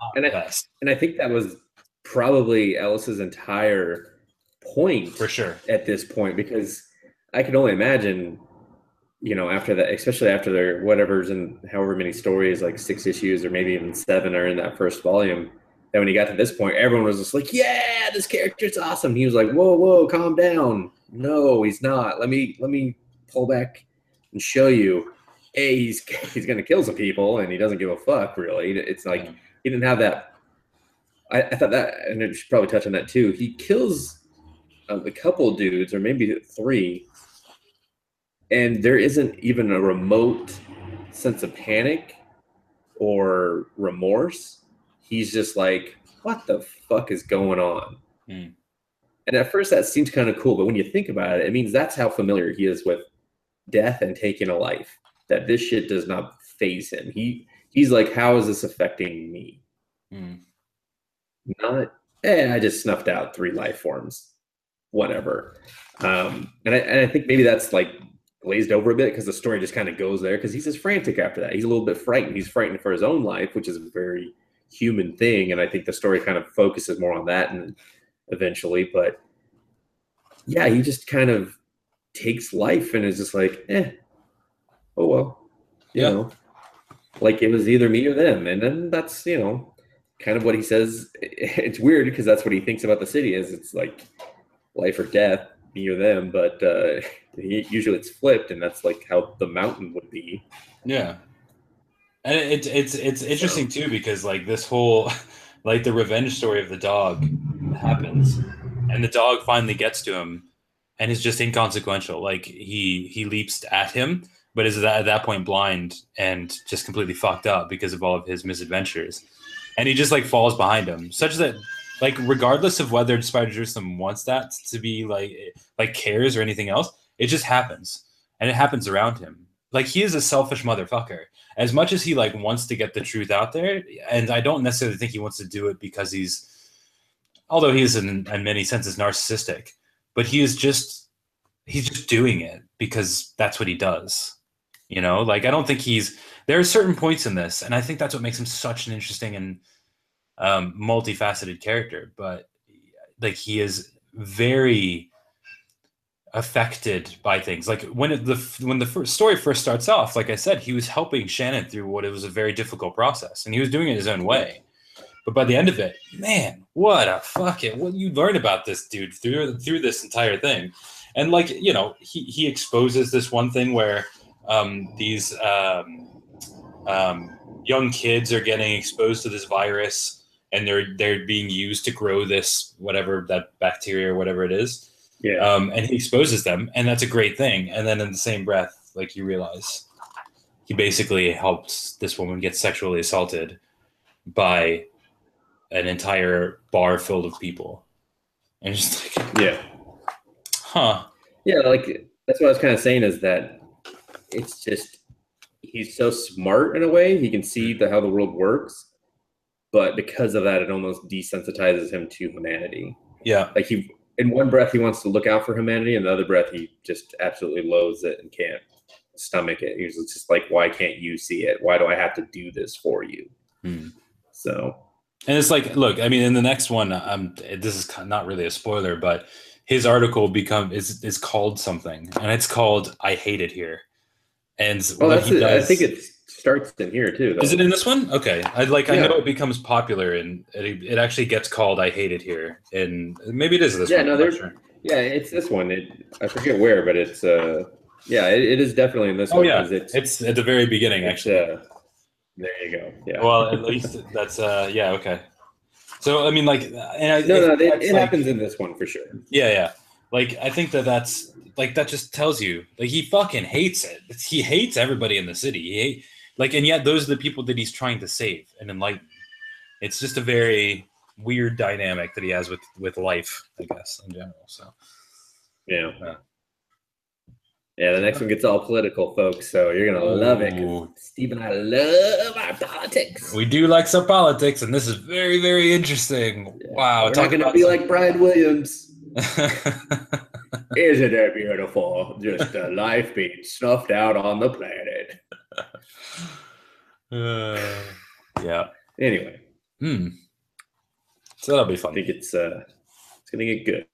Speaker 4: Oh,
Speaker 3: and I- And I think that was probably Ellis's entire point
Speaker 4: for sure.
Speaker 3: at this point because I can only imagine, you know, after that, especially after their whatever's in however many stories, like six issues or maybe even seven are in that first volume. That when he got to this point, everyone was just like, "Yeah, this character's awesome." He was like, "Whoa, whoa, calm down." No, he's not. Let me let me pull back and show you. A, he's he's gonna kill some people, and he doesn't give a fuck. Really, it's like
Speaker 4: Yeah.
Speaker 3: He didn't have that. I, I thought that, and I should probably touch on that too. He kills um, a couple dudes, or maybe three, and there isn't even a remote sense of panic or remorse. He's just like, "What the fuck is going on?"
Speaker 4: Hmm.
Speaker 3: And at first, that seems kind of cool, but when you think about it, it means that's how familiar he is with death and taking a life. That this shit does not phase him. He he's like, "How is this affecting me?"
Speaker 4: Mm.
Speaker 3: not eh, I just snuffed out three life forms, whatever. Um, and I and I think maybe that's like glazed over a bit because the story just kind of goes there because he's just frantic after that. He's a little bit frightened. He's frightened for his own life, which is a very human thing. And I think the story kind of focuses more on that and eventually, but yeah, he just kind of takes life and is just like, eh, oh well, you
Speaker 4: Yeah.
Speaker 3: know, like it was either me or them, and then that's you know kind of what he says. It's weird because that's what he thinks about the city is it's like life or death, me or them. But uh, usually it's flipped, and that's like how the mountain would be.
Speaker 4: Yeah, and it's it's it's interesting too because like this whole like the revenge story of the dog happens, and the dog finally gets to him, and is just inconsequential. Like he he leaps at him, but is at that point blind and just completely fucked up because of all of his misadventures, and he just like falls behind him, such that like regardless of whether Spider Jerusalem wants that to be like like cares or anything else, it just happens, and it happens around him. Like he is a selfish motherfucker. As much as he like wants to get the truth out there, and I don't necessarily think he wants to do it because he's, although he is in, in many senses narcissistic, but he is just he's just doing it because that's what he does. You know, like I don't think he's there are certain points in this, and I think that's what makes him such an interesting and um, multifaceted character. But like he is very affected by things. Like when it, the when the first story first starts off, like I said, he was helping Shannon through what it was a very difficult process, and he was doing it his own way. But by the end of it, man, what a fuck it! What you learn about this dude through through this entire thing, and like you know, he he exposes this one thing where um, these um, um, young kids are getting exposed to this virus, and they're they're being used to grow this whatever that bacteria or whatever it is
Speaker 3: Yeah,
Speaker 4: um, and he exposes them, and that's a great thing. And then in the same breath, like you realize, he basically helped this woman get sexually assaulted by an entire bar filled of people, and just like,
Speaker 3: yeah,
Speaker 4: huh?
Speaker 3: yeah. Like that's what I was kind of saying is that it's just he's so smart in a way. He can see the, how the world works, but because of that, it almost desensitizes him to humanity.
Speaker 4: Yeah,
Speaker 3: like he in one breath he wants to look out for humanity in the other breath he just absolutely loathes it and can't stomach it he's just like why can't you see it why do i have to do this for you
Speaker 4: Hmm.
Speaker 3: so
Speaker 4: and it's like, look, I mean, in the next one, um, this is not really a spoiler, but his article become is is called something, and it's called "I Hate It Here," and
Speaker 3: oh
Speaker 4: what he
Speaker 3: it. i think it starts in here too though.
Speaker 4: Is it in this one? Okay, I like. I know it becomes popular, and it, it actually gets called "I Hate It Here," and maybe it is this
Speaker 3: Yeah,
Speaker 4: one.
Speaker 3: no,
Speaker 4: I'm not
Speaker 3: there-
Speaker 4: sure.
Speaker 3: yeah it's this one it i forget where but it's uh yeah it, it is definitely in this
Speaker 4: Oh
Speaker 3: one
Speaker 4: yeah,
Speaker 3: it's
Speaker 4: it's at the very beginning actually.
Speaker 3: uh, There you go. Yeah.
Speaker 4: Well, at least that's uh yeah okay. So I mean like and I,
Speaker 3: no, no, it, it
Speaker 4: like-
Speaker 3: happens in this one for sure.
Speaker 4: Yeah, yeah. Like I think that that's like that just tells you like he fucking hates it. He hates everybody in the city. He hate, like and yet those are the people that he's trying to save and enlighten. It's just a very weird dynamic that he has with with life, I guess, in general. So
Speaker 3: Yeah.
Speaker 4: Yeah.
Speaker 3: Yeah, the next one gets all political, folks. So you're gonna love it. Steve and I love our politics.
Speaker 4: we do like some politics, and this is very, very interesting. Wow,
Speaker 3: We're not
Speaker 4: talking
Speaker 3: gonna
Speaker 4: about
Speaker 3: be
Speaker 4: some-
Speaker 3: like Brian Williams. Isn't it beautiful? Just a life being snuffed out on the planet.
Speaker 4: Uh, yeah.
Speaker 3: Anyway,
Speaker 4: Hmm. So that'll be fun.
Speaker 3: I think it's uh it's gonna get good.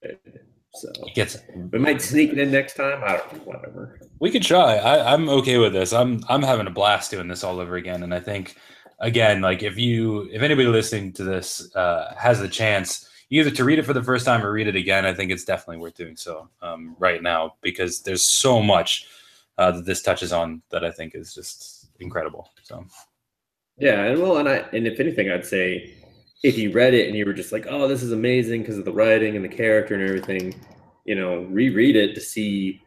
Speaker 3: So
Speaker 4: It gets
Speaker 3: we might sneak it in next time. I don't know, whatever.
Speaker 4: We could try. I, I'm okay with this. I'm I'm having a blast doing this all over again. And I think again, like if you if anybody listening to this uh, has the chance either to read it for the first time or read it again, I think it's definitely worth doing so um, right now because there's so much uh, that this touches on that I think is just incredible. So
Speaker 3: Yeah, and well, and I and if anything, I'd say if you read it and you were just like, "Oh, this is amazing" because of the writing and the character and everything, you know, reread it to see,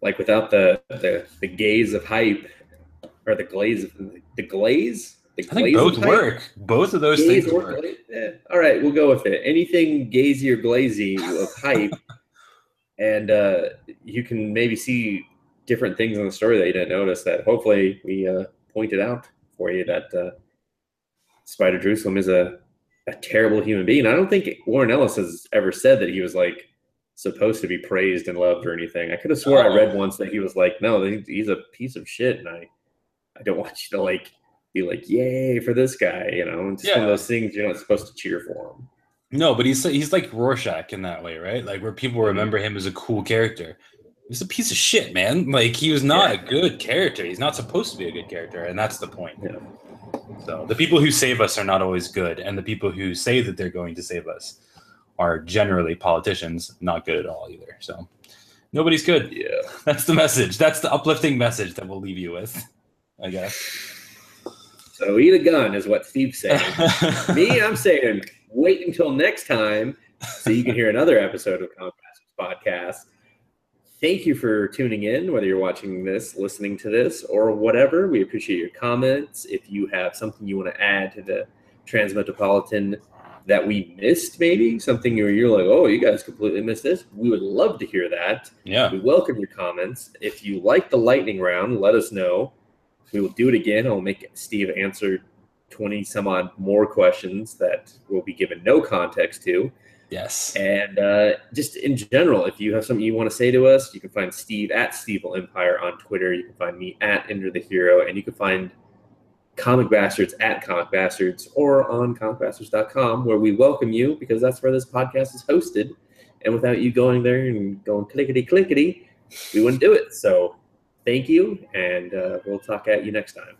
Speaker 3: like, without the the, the gaze of hype or the glaze of the glaze. The
Speaker 4: I think both
Speaker 3: hype?
Speaker 4: work. Both of those
Speaker 3: Gaze
Speaker 4: things work.
Speaker 3: Eh, all right, we'll go with it. Anything gazy or glazy of hype, and uh, you can maybe see different things in the story that you didn't notice. That hopefully we uh, pointed out for you that uh, Spider Jerusalem is a a terrible human being. I don't think Warren Ellis has ever said that he was like supposed to be praised and loved or anything. I could have swore I read once that he was like, no, he's a piece of shit, and I I don't want you to like be like, yay for this guy. You know, it's one
Speaker 4: Yeah.
Speaker 3: of those things you're not supposed to cheer for him.
Speaker 4: No, but he's he's like Rorschach in that way, right? Like where people mm-hmm. remember him as a cool character. He's a piece of shit, man. Like he was not
Speaker 3: Yeah.
Speaker 4: a good character. He's not supposed to be a good character, and that's the point.
Speaker 3: Yeah.
Speaker 4: So the people who save us are not always good, and the people who say that they're going to save us are generally politicians, not good at all either. So nobody's good.
Speaker 3: Yeah.
Speaker 4: That's the message. That's the uplifting message that we'll leave you with, I guess.
Speaker 3: So eat a gun is what Steve's saying. Me, I'm saying wait until next time so you can hear another episode of Comcast's podcast. Thank you for tuning in, whether you're watching this, listening to this, or whatever. We appreciate your comments. If you have something you want to add to the Transmetropolitan that we missed, maybe something where you're like, oh, you guys completely missed this, we would love to hear that.
Speaker 4: yeah.
Speaker 3: We welcome your comments. If you like the lightning round, let us know. We will do it again. I'll make Steve answer 20 some odd more questions that will be given no context to.
Speaker 4: Yes.
Speaker 3: And uh, just in general, if you have something you want to say to us, you can find Steve at Stevil Empire on Twitter. You can find me at Ender the Hero, and you can find Comic Bastards at Comic Bastards or on comicbastards.com, where we welcome you because that's where this podcast is hosted. And without you going there and going clickety clickety, we wouldn't do it. So thank you, and uh, we'll talk at you next time.